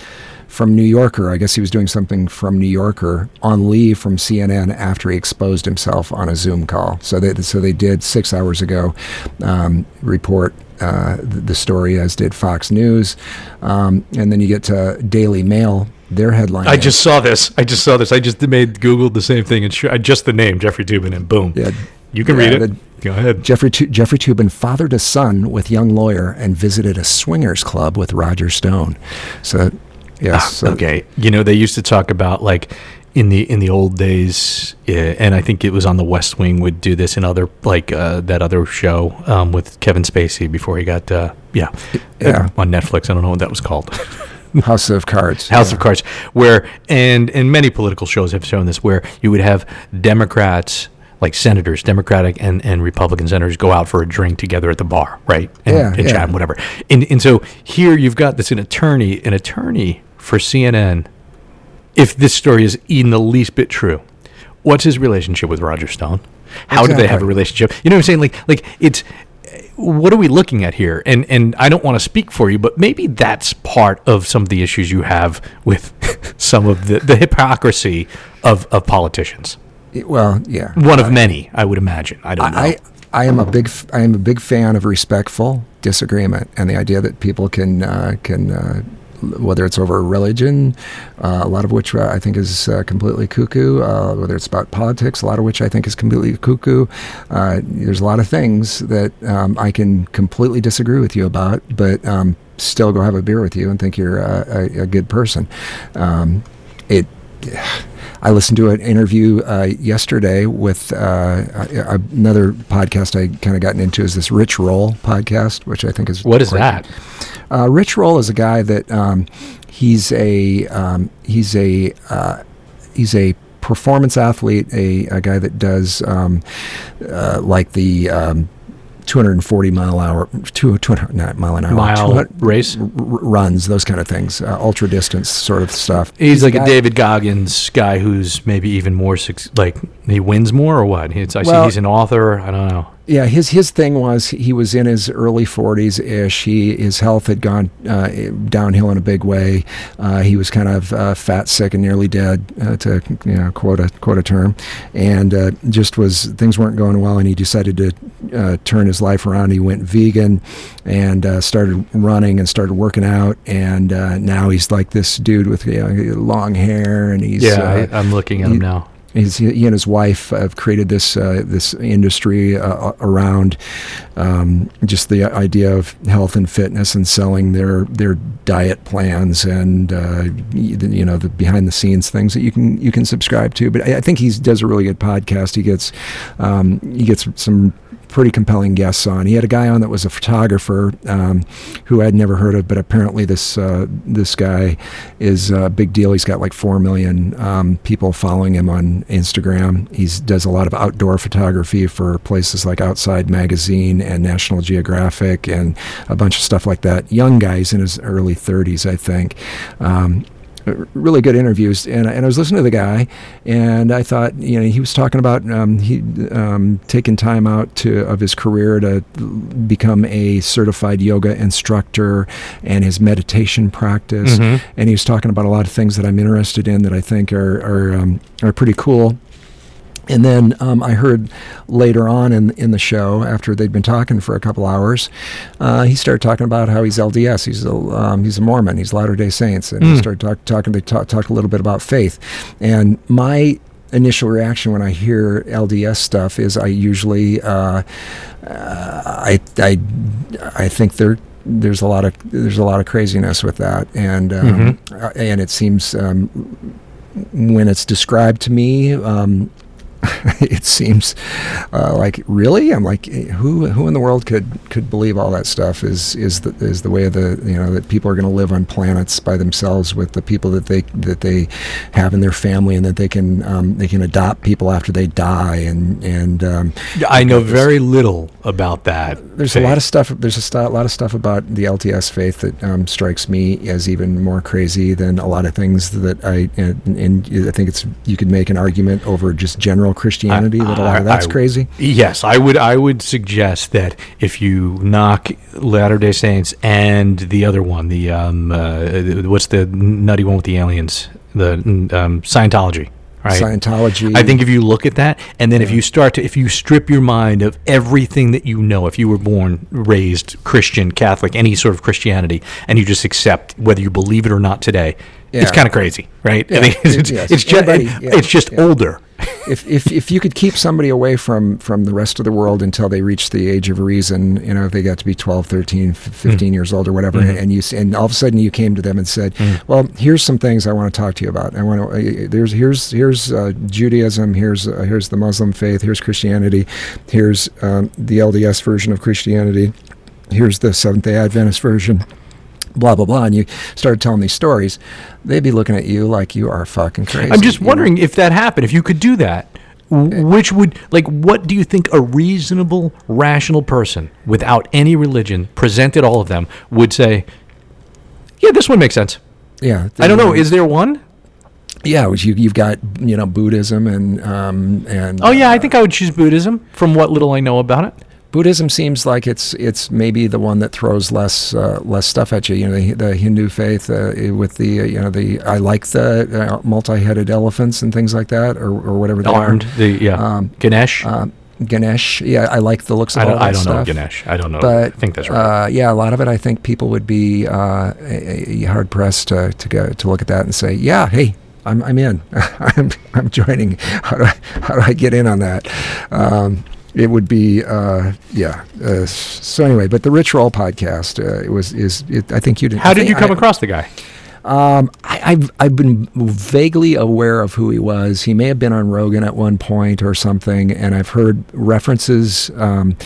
Speaker 2: from New Yorker. I guess he was doing something from New Yorker on leave from CNN after he exposed himself on a Zoom call. So they so they did six hours ago um, report uh, the, the, story, as did Fox News. Um, and then you get to Daily Mail. Their headline.
Speaker 3: I just saw this. I just saw this. I just made Google the same thing and sh- just the name Jeffrey Toobin and boom. Yeah, you can yeah, read it. Go ahead.
Speaker 2: Jeffrey tu- Jeffrey Toobin fathered a son with young lawyer and visited a swingers club with Roger Stone. So, yes. Ah,
Speaker 3: so okay. You know they used to talk about like in the in the old days, yeah, and I think it was on the West Wing would do this in other like uh, that other show um, with Kevin Spacey before he got uh, yeah yeah on Netflix. I don't know what that was called.
Speaker 2: House of Cards.
Speaker 3: House yeah. of Cards, where and and many political shows have shown this, where you would have Democrats like senators, Democratic and, and Republican senators, go out for a drink together at the bar, right? And,
Speaker 2: Yeah,
Speaker 3: and
Speaker 2: yeah.
Speaker 3: chat and whatever. And and so here you've got this an attorney, an attorney for CNN. If this story is even the least bit true, what's his relationship with Roger Stone? How do they have a relationship? You know what I'm saying? Like like it's what are we looking at here? And and I don't want to speak for you, but maybe that's part of some of the issues you have with some of the, the hypocrisy of, of politicians.
Speaker 2: Well, yeah.
Speaker 3: One of many, I would imagine. I don't know.
Speaker 2: I, I am a big I am a big fan of respectful disagreement and the idea that people can uh, can uh, whether it's over religion, uh, a lot of which uh, I think is uh, completely cuckoo, uh, whether it's about politics, a lot of which I think is completely cuckoo. Uh, there's a lot of things that um, I can completely disagree with you about, but um, still go have a beer with you and think you're a, a, a good person. Um, it. I listened to an interview uh, yesterday with uh, another podcast I kind of gotten into is this Rich Roll podcast, which I think is
Speaker 3: what is that?
Speaker 2: Uh, Rich Roll is a guy that um, he's a um, he's a uh, he's a performance athlete, a, a guy that does um, uh, like the um, 240 mile hour, two, 200 not mile an hour,
Speaker 3: Mile race?
Speaker 2: r- runs, those kind of things, uh, ultra distance sort of stuff.
Speaker 3: He's like a
Speaker 2: guy-
Speaker 3: David Goggins guy who's maybe even more like he wins more or what? It's, I see he's an author. I don't know.
Speaker 2: Yeah, his his thing was he was in his early 40s ish. He his health had gone uh, downhill in a big way. Uh, he was kind of uh, fat, sick, and nearly dead, uh, to you know quote a quote a term, and uh, just was things weren't going well. And he decided to uh, turn his life around. He went vegan and uh, started running and started working out. And uh, now he's like this dude with you know, long hair, and he's
Speaker 3: Yeah, I, I'm looking at him now.
Speaker 2: He's, he and his wife have created this uh, this industry uh, around um, just the idea of health and fitness and selling their their diet plans and uh, you know the behind the scenes things that you can you can subscribe to. But I, I think he does a really good podcast. He gets um, he gets some pretty compelling guests on. He had a guy on that was a photographer um, who I'd never heard of, but apparently this uh, this guy is a big deal. He's got like four million um, people following him on Instagram. He does a lot of outdoor photography for places like Outside Magazine and National Geographic and a bunch of stuff like that. Young guy, he's in his early 30s, I think. Um, really good interviews and, and I was listening to the guy and I thought you know he was talking about um, he um, taking time out to of his career to become a certified yoga instructor and his meditation practice
Speaker 3: Mhm.
Speaker 2: and he was talking about a lot of things that I'm interested in that I think are are, um, are pretty cool and then um, I heard later on in in the show, after they'd been talking for a couple hours, uh, he started talking about how he's LDS. He's a um, he's a Mormon. He's Latter Day Saints, and he
Speaker 3: Mm.
Speaker 2: started talk, talking. They talk, talked a little bit about faith, and my initial reaction when I hear LDS stuff is I usually uh, uh, I I I think there there's a lot of there's a lot of craziness with that, and um, uh, and it seems um, when it's described to me. Um, it seems uh, like really I'm like eh, who who in the world could could believe all that stuff is is the is the way of the you know that people are going to live on planets by themselves with the people that they that they have in their family and that they can um, they can adopt people after they die and and um,
Speaker 3: I know very little about that.
Speaker 2: there's a lot of stuff. There's a st- lot of stuff about the LDS faith that um, strikes me as even more crazy than a lot of things that I and, and I think it's you could make an argument over just general Christianity that a lot of that's
Speaker 3: I-
Speaker 2: crazy.
Speaker 3: Yes, I would. I would suggest that if you knock Latter Day Saints and the other one, the um, uh, what's the nutty one with the aliens, the um, Scientology, right?
Speaker 2: Scientology.
Speaker 3: I think if you look at that, and then if you start to, if you strip your mind of everything that you know, if you were born, raised Christian, Catholic, any sort of Christianity, and you just accept whether you believe it or not today, it's kind of crazy, right?
Speaker 2: Yeah,
Speaker 3: I mean, it's,
Speaker 2: it- yes.
Speaker 3: it's just
Speaker 2: Everybody- yeah,
Speaker 3: it's just
Speaker 2: yeah.
Speaker 3: older.
Speaker 2: If, if if you could keep somebody away from from the rest of the world until they reach the age of reason, you know, if they got to be 12, 13, f- 15 years old or whatever, and you and all of a sudden you came to them and said, "Well, here's some things I want to talk to you about. I want to uh, there's here's here's uh, Judaism, here's uh, here's the Muslim faith, here's Christianity, here's um, the LDS version of Christianity, here's the Seventh Day Adventist version." Blah blah blah, and you started telling these stories, they'd be looking at you like you are fucking crazy.
Speaker 3: I'm just
Speaker 2: you know?
Speaker 3: wondering if that happened, if you could do that, Which would like what do you think a reasonable, rational person without any religion, presented all of them, would say? Yeah, this one makes sense.
Speaker 2: Yeah,
Speaker 3: I don't know. Is there one?
Speaker 2: yeah, which you you've got you know Buddhism and um and
Speaker 3: Oh yeah, I think I would choose Buddhism from what little I know about it.
Speaker 2: Buddhism seems like it's it's maybe the one that throws less uh, less stuff at you. You know, the, the Hindu faith uh, with the uh, you know the I like the uh, multi-headed elephants and things like that, or, or whatever they
Speaker 3: Armed,
Speaker 2: are.
Speaker 3: the yeah,
Speaker 2: Um,
Speaker 3: Ganesh.
Speaker 2: Um, Ganesh, yeah, I like the looks of
Speaker 3: I
Speaker 2: all that
Speaker 3: I don't know. Ganesh. I don't know.
Speaker 2: But
Speaker 3: I think that's right.
Speaker 2: Uh, yeah, a lot of it, I think people would be uh, hard pressed to to go to look at that and say, yeah, hey, I'm I'm in, I'm I'm joining. How do I how do I get in on that? Um, it would be uh, yeah. Uh, so anyway, but the Rich Roll podcast uh, it was is it, I think you did.
Speaker 3: How did you come
Speaker 2: I,
Speaker 3: across the guy?
Speaker 2: Um, I, I've I've been vaguely aware of who he was. He may have been on Rogan at one point or something, and I've heard references. Um,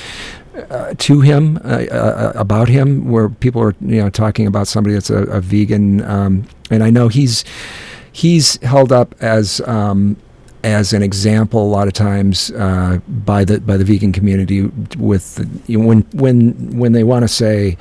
Speaker 2: uh, to him uh, uh, about him where people are you know talking about somebody that's a, a vegan um, and I know he's he's held up as um, as an example a lot of times uh, by the by the vegan community with the, you know, when when when they want to say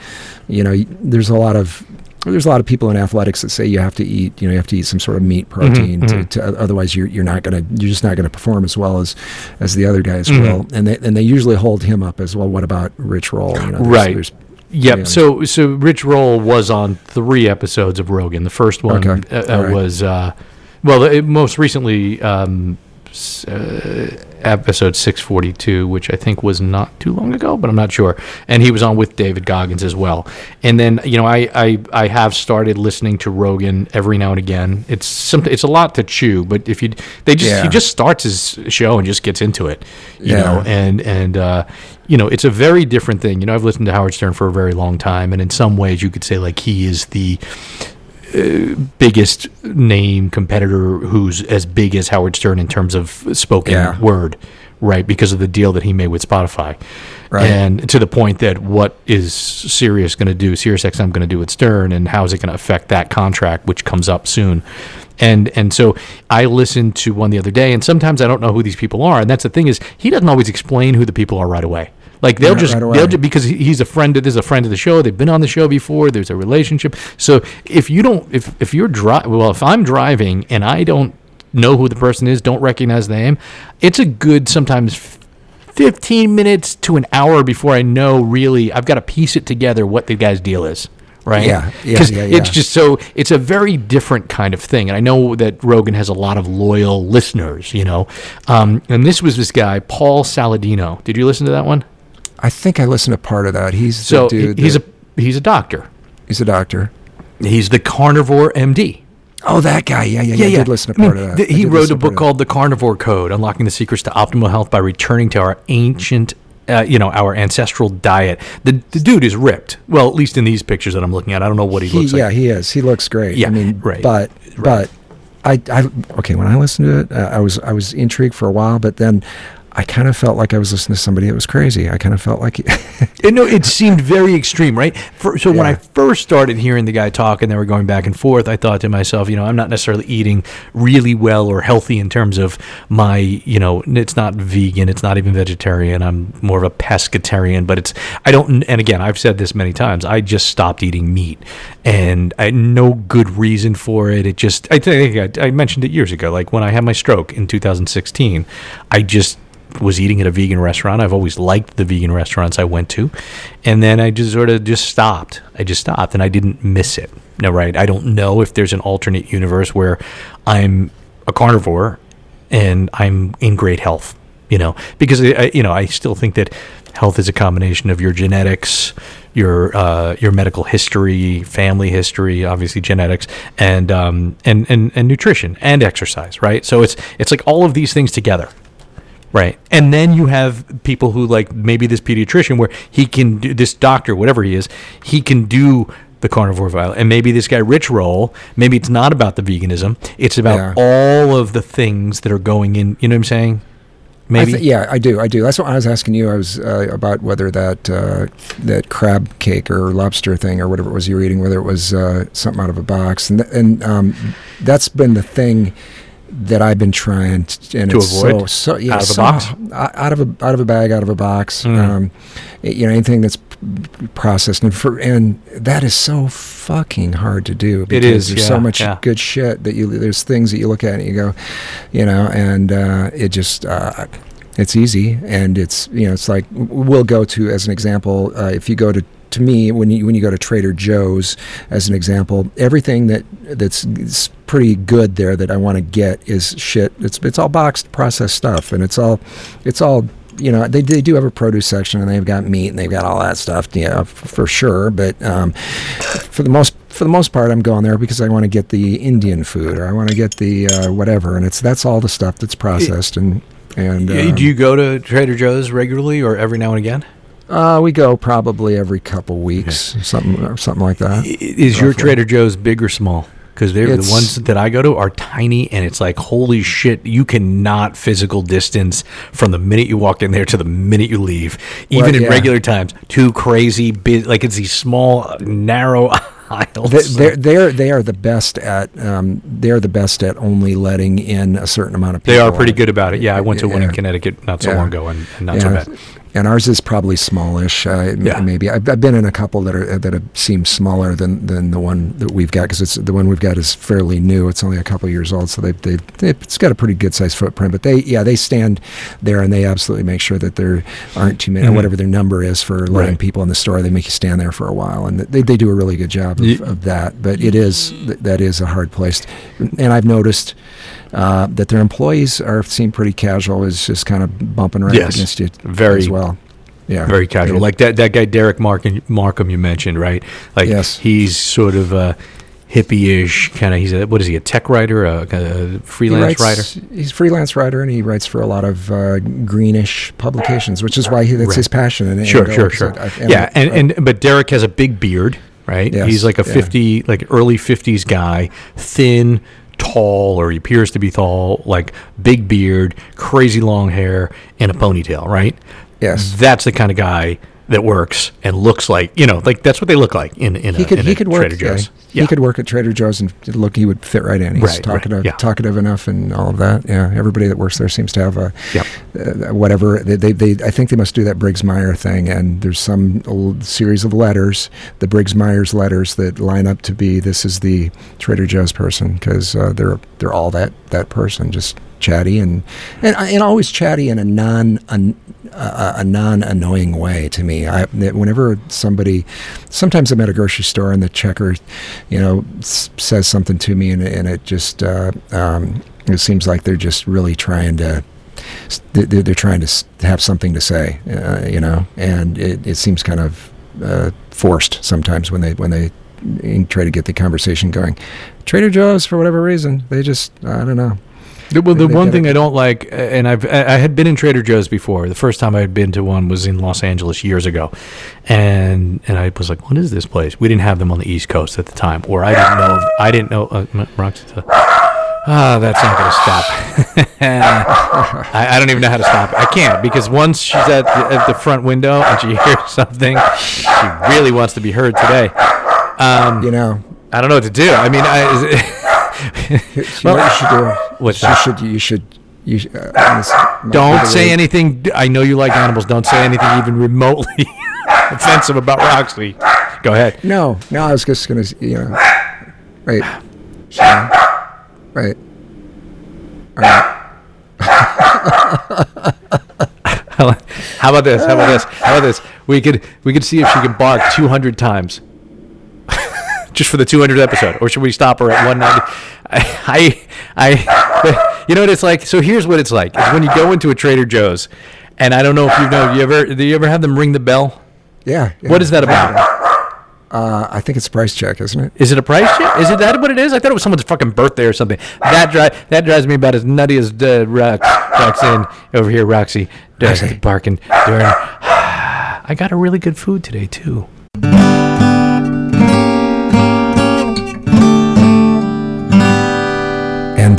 Speaker 2: you know there's a lot of there's a lot of people in athletics that say you have to eat, you know, you have to eat some sort of meat protein,
Speaker 3: mhm.
Speaker 2: To, to, otherwise you're you're not gonna you're just not gonna perform as well as as the other guys
Speaker 3: Mhm.
Speaker 2: will, and they and they usually hold him up as well. What about Rich Roll? You know, there's-
Speaker 3: Right.
Speaker 2: there's-
Speaker 3: Yep.
Speaker 2: Yeah.
Speaker 3: So so Rich Roll was on three episodes of Rogan. The first one
Speaker 2: Okay.
Speaker 3: uh, uh,
Speaker 2: right.
Speaker 3: was uh, well, it, most recently um, s- uh, episode six forty two, which I think was not too long ago, but I'm not sure. And he was on with David Goggins as well. And then you know I I, I have started listening to Rogan every now and again. It's some it's a lot to chew, but if you they just
Speaker 2: Yeah.
Speaker 3: he just starts his show and just gets into it, you
Speaker 2: Yeah.
Speaker 3: know, and and uh, you know it's a very different thing. You know, I've listened to Howard Stern for a very long time, and in some ways, you could say like he is the uh, biggest name competitor who's as big as Howard Stern in terms of spoken
Speaker 2: Yeah.
Speaker 3: word, right? Because of the deal that he made with Spotify.
Speaker 2: Right.
Speaker 3: And to the point that what is Sirius going to do, Sirius XM going to do with Stern, and how is it going to affect that contract, which comes up soon? And and so I listened to one the other day, and sometimes I don't know who these people are, and that's the thing is he doesn't always explain who the people are right away. Like they'll just
Speaker 2: right
Speaker 3: they'll just, because he's a friend of this is a friend of the show. They've been on the show before. There's a relationship. So if you don't if if you're dri well if I'm driving and I don't know who the person is, don't recognize the name, it's a good sometimes 15 minutes to an hour before I know really I've got to piece it together what the guy's deal is. Right?
Speaker 2: Yeah, yeah,
Speaker 3: 'Cause
Speaker 2: yeah,
Speaker 3: it's just so it's a very different kind of thing. And I know that Rogan has a lot of loyal listeners, you know. Um, and this was this guy, Paul Saladino. Did you listen to that one?
Speaker 2: I think I listened to part of that. He's
Speaker 3: So
Speaker 2: the dude.
Speaker 3: he's
Speaker 2: that-
Speaker 3: a he's a doctor.
Speaker 2: he's a doctor.
Speaker 3: He's the carnivore MD.
Speaker 2: Oh, that guy. Yeah, yeah, yeah. I did listen to
Speaker 3: I
Speaker 2: part
Speaker 3: mean,
Speaker 2: of that.
Speaker 3: th- he wrote a book called The Carnivore Code: Unlocking the Secrets to Optimal Health by Returning to Our Ancient, uh, you know, our ancestral diet. The, the dude is ripped. Well, at least in these pictures that I'm looking at, I don't know what he,
Speaker 2: He,
Speaker 3: looks
Speaker 2: yeah,
Speaker 3: like.
Speaker 2: Yeah, he is. He looks great.
Speaker 3: Yeah,
Speaker 2: I mean,
Speaker 3: right,
Speaker 2: But
Speaker 3: right.
Speaker 2: but I, I okay. When I listened to it, uh, I was I was intrigued for a while, but then I kind of felt like I was listening to somebody that was crazy. I kind of felt like
Speaker 3: And no, it seemed very extreme, right? For, so when I first started hearing the guy talk and they were going back and forth, I thought to myself, you know, I'm not necessarily eating really well or healthy in terms of my, you know, it's not vegan, it's not even vegetarian. I'm more of a pescatarian, but it's I don't. And again, I've said this many times. I just stopped eating meat, and I had no good reason for it. It just I think I, I mentioned it years ago. Like when I had my stroke in 2016, I just was eating at a vegan restaurant. I've always liked the vegan restaurants I went to. And then I just sort of just stopped. I just stopped and I didn't miss it. No, right. I don't know if there's an alternate universe where I'm a carnivore and I'm in great health, you know, because I, you know, I still think that health is a combination of your genetics, your uh, your medical history, family history, obviously genetics, and um, and and and nutrition and exercise, right? So it's it's like all of these things together. Right. And then you have people who like maybe this pediatrician where he can do this doctor, whatever he is, he can do the carnivore violence. And maybe this guy Rich Roll, maybe it's not about the veganism. It's about
Speaker 2: Yeah.
Speaker 3: all of the things that are going in, you know what I'm saying?
Speaker 2: I
Speaker 3: Maybe
Speaker 2: yeah, I do. I do. That's what I was asking you. I was uh, about whether that uh, that crab cake or lobster thing or whatever it was you were eating, whether it was uh, something out of a box, and th- and um, that's been the thing that I've been trying to, and
Speaker 3: To
Speaker 2: it's
Speaker 3: avoid?
Speaker 2: So, so yeah,
Speaker 3: Out of a box?
Speaker 2: out of a out of a bag, out of a box.
Speaker 3: Mhm.
Speaker 2: Um, you know, anything that's processed and for and that is so fucking hard to do. Because
Speaker 3: is,
Speaker 2: There's
Speaker 3: yeah,
Speaker 2: so much
Speaker 3: yeah.
Speaker 2: good shit that you there's things that you look at and you go, you know, and uh, it just. Uh, it's easy, and it's you know it's like we'll go to as an example. Uh, if you go to to me when you when you go to Trader Joe's as an example, everything that that's pretty good there that I want to get is shit. It's it's all boxed processed stuff, and it's all it's all you know they, they do have a produce section and they've got meat and they've got all that stuff yeah f- for sure but um, for the most for the most part I'm going there because I want to get the Indian food or I want to get the uh, whatever and it's that's all the stuff that's processed and and um,
Speaker 3: Do you go to Trader Joe's regularly or every now and again?
Speaker 2: uh, we go probably every couple weeks something or something like that.
Speaker 3: Is Is your Trader Joe's big or small? Because they're the ones that I go to are tiny, and it's like holy shit! You cannot physical distance from the minute you walk in there to the minute you leave, even
Speaker 2: Well,
Speaker 3: in
Speaker 2: yeah.
Speaker 3: regular times. Too crazy, big, like it's these small, narrow aisles.
Speaker 2: They- They're they're they are the best at um, they're the best at only letting in a certain amount of people.
Speaker 3: They are pretty good about it. Yeah, I went to one in Connecticut not so
Speaker 2: Yeah.
Speaker 3: long ago, and, and not so bad.
Speaker 2: And ours is probably smallish. Uh,
Speaker 3: Yeah.
Speaker 2: maybe I've, I've been in a couple that are that have seemed smaller than, than the one that we've got because it's the one we've got is fairly new. It's only a couple years old, so they they they it's got a pretty good sized footprint. But they yeah they stand there and they absolutely make sure that there aren't too many
Speaker 3: Mhm.
Speaker 2: whatever their number is for letting
Speaker 3: Right.
Speaker 2: people in the store. They make you stand there for a while, and they they do a really good job of, of that. But it is that is a hard place, and I've noticed. Uh, that their employees are seem pretty casual is just kind of bumping right up
Speaker 3: Yes.
Speaker 2: against you
Speaker 3: Very-
Speaker 2: as well. Yeah,
Speaker 3: very casual. Like that that guy Derek Markham, Markham you mentioned, right? Like
Speaker 2: Yes.
Speaker 3: he's sort of a hippie-ish kind of. He's a what is he? A tech writer, a, a
Speaker 2: he
Speaker 3: freelance
Speaker 2: writes-
Speaker 3: writer?
Speaker 2: He's a freelance writer, and he writes for a lot of uh, greenish publications, which is why he, that's
Speaker 3: Right.
Speaker 2: his passion. And
Speaker 3: Sure, sure,
Speaker 2: I
Speaker 3: sure.
Speaker 2: I-
Speaker 3: yeah, and, and but Derek has a big beard, right?
Speaker 2: Yes,
Speaker 3: He's like a
Speaker 2: yeah.
Speaker 3: fifty, like early fifties guy, thin, tall, or he appears to be tall, like big beard, crazy long hair, and a ponytail, right?
Speaker 2: yes,
Speaker 3: That's the kind of guy that works and looks like you know, like that's what they look like in in
Speaker 2: he
Speaker 3: a,
Speaker 2: could
Speaker 3: in
Speaker 2: he could work.
Speaker 3: Trader
Speaker 2: yeah,
Speaker 3: Joe's.
Speaker 2: He could work at Trader Joe's and look. He would fit right in. He's
Speaker 3: Right, right,
Speaker 2: talkative,
Speaker 3: yeah.
Speaker 2: talkative enough, and all of that. Yeah, everybody that works there seems to have a
Speaker 3: Yep.
Speaker 2: uh, whatever they, they, they I think they must do that Briggs Meyer thing and there's some old series of letters the Briggs Myers letters that line up to be this is the Trader Joe's person because uh, they're they're all that that person just chatty and and, and always chatty in a non a, a non annoying way to me I whenever somebody sometimes I'm at a grocery store and the checker you know s- says something to me and, and it just uh, um, it seems like they're just really trying to they- they're, they're trying to have something to say, uh, you know, and it, it seems kind of uh, forced sometimes when they when they mm, try to get the conversation going. Trader Joe's, for whatever reason, they just I don't know.
Speaker 3: The, well, the one thing. I don't like, uh, and I've I had been in Trader Joe's before. The first time I had been to one was in Los Angeles years ago, and and I was like, "What is this place?" We didn't have them on the East Coast at the time, or I didn't know. I didn't know. Uh, Roxy, uh, ah, that's not going to stop. I, I don't even know how to stop it. I can't because once she's at the, at the front window and she hears something, she really wants to be heard today. Um,
Speaker 2: You know,
Speaker 3: I don't know what to do. I mean, I,
Speaker 2: you know what you do.
Speaker 3: What's
Speaker 2: you
Speaker 3: that?
Speaker 2: should you should you should, uh, on this- might
Speaker 3: Don't say
Speaker 2: way-
Speaker 3: anything. I know you like animals. Don't say anything even remotely offensive about Roxy. Go ahead.
Speaker 2: No, no, I was just gonna you know, right, yeah, right. All right.
Speaker 3: How about this? How about this? How about this? We could we could see if she can bark 200 times, just for the 200th episode, or should we stop her at 190? I, I, you know what it's like. So here's what it's like: is when you go into a Trader Joe's, and I don't know if you know. You ever do you ever have them ring the bell?
Speaker 2: Yeah, yeah.
Speaker 3: What is that about?
Speaker 2: Uh, I think it's a price check, isn't it?
Speaker 3: Is it a price check? Is it that what it is? I thought it was someone's fucking birthday or something. That dri- that drives me about as nutty as uh, Rox, Roxanne over here, Roxy,
Speaker 2: Roxy.
Speaker 3: barking. During. I got a really good food today too.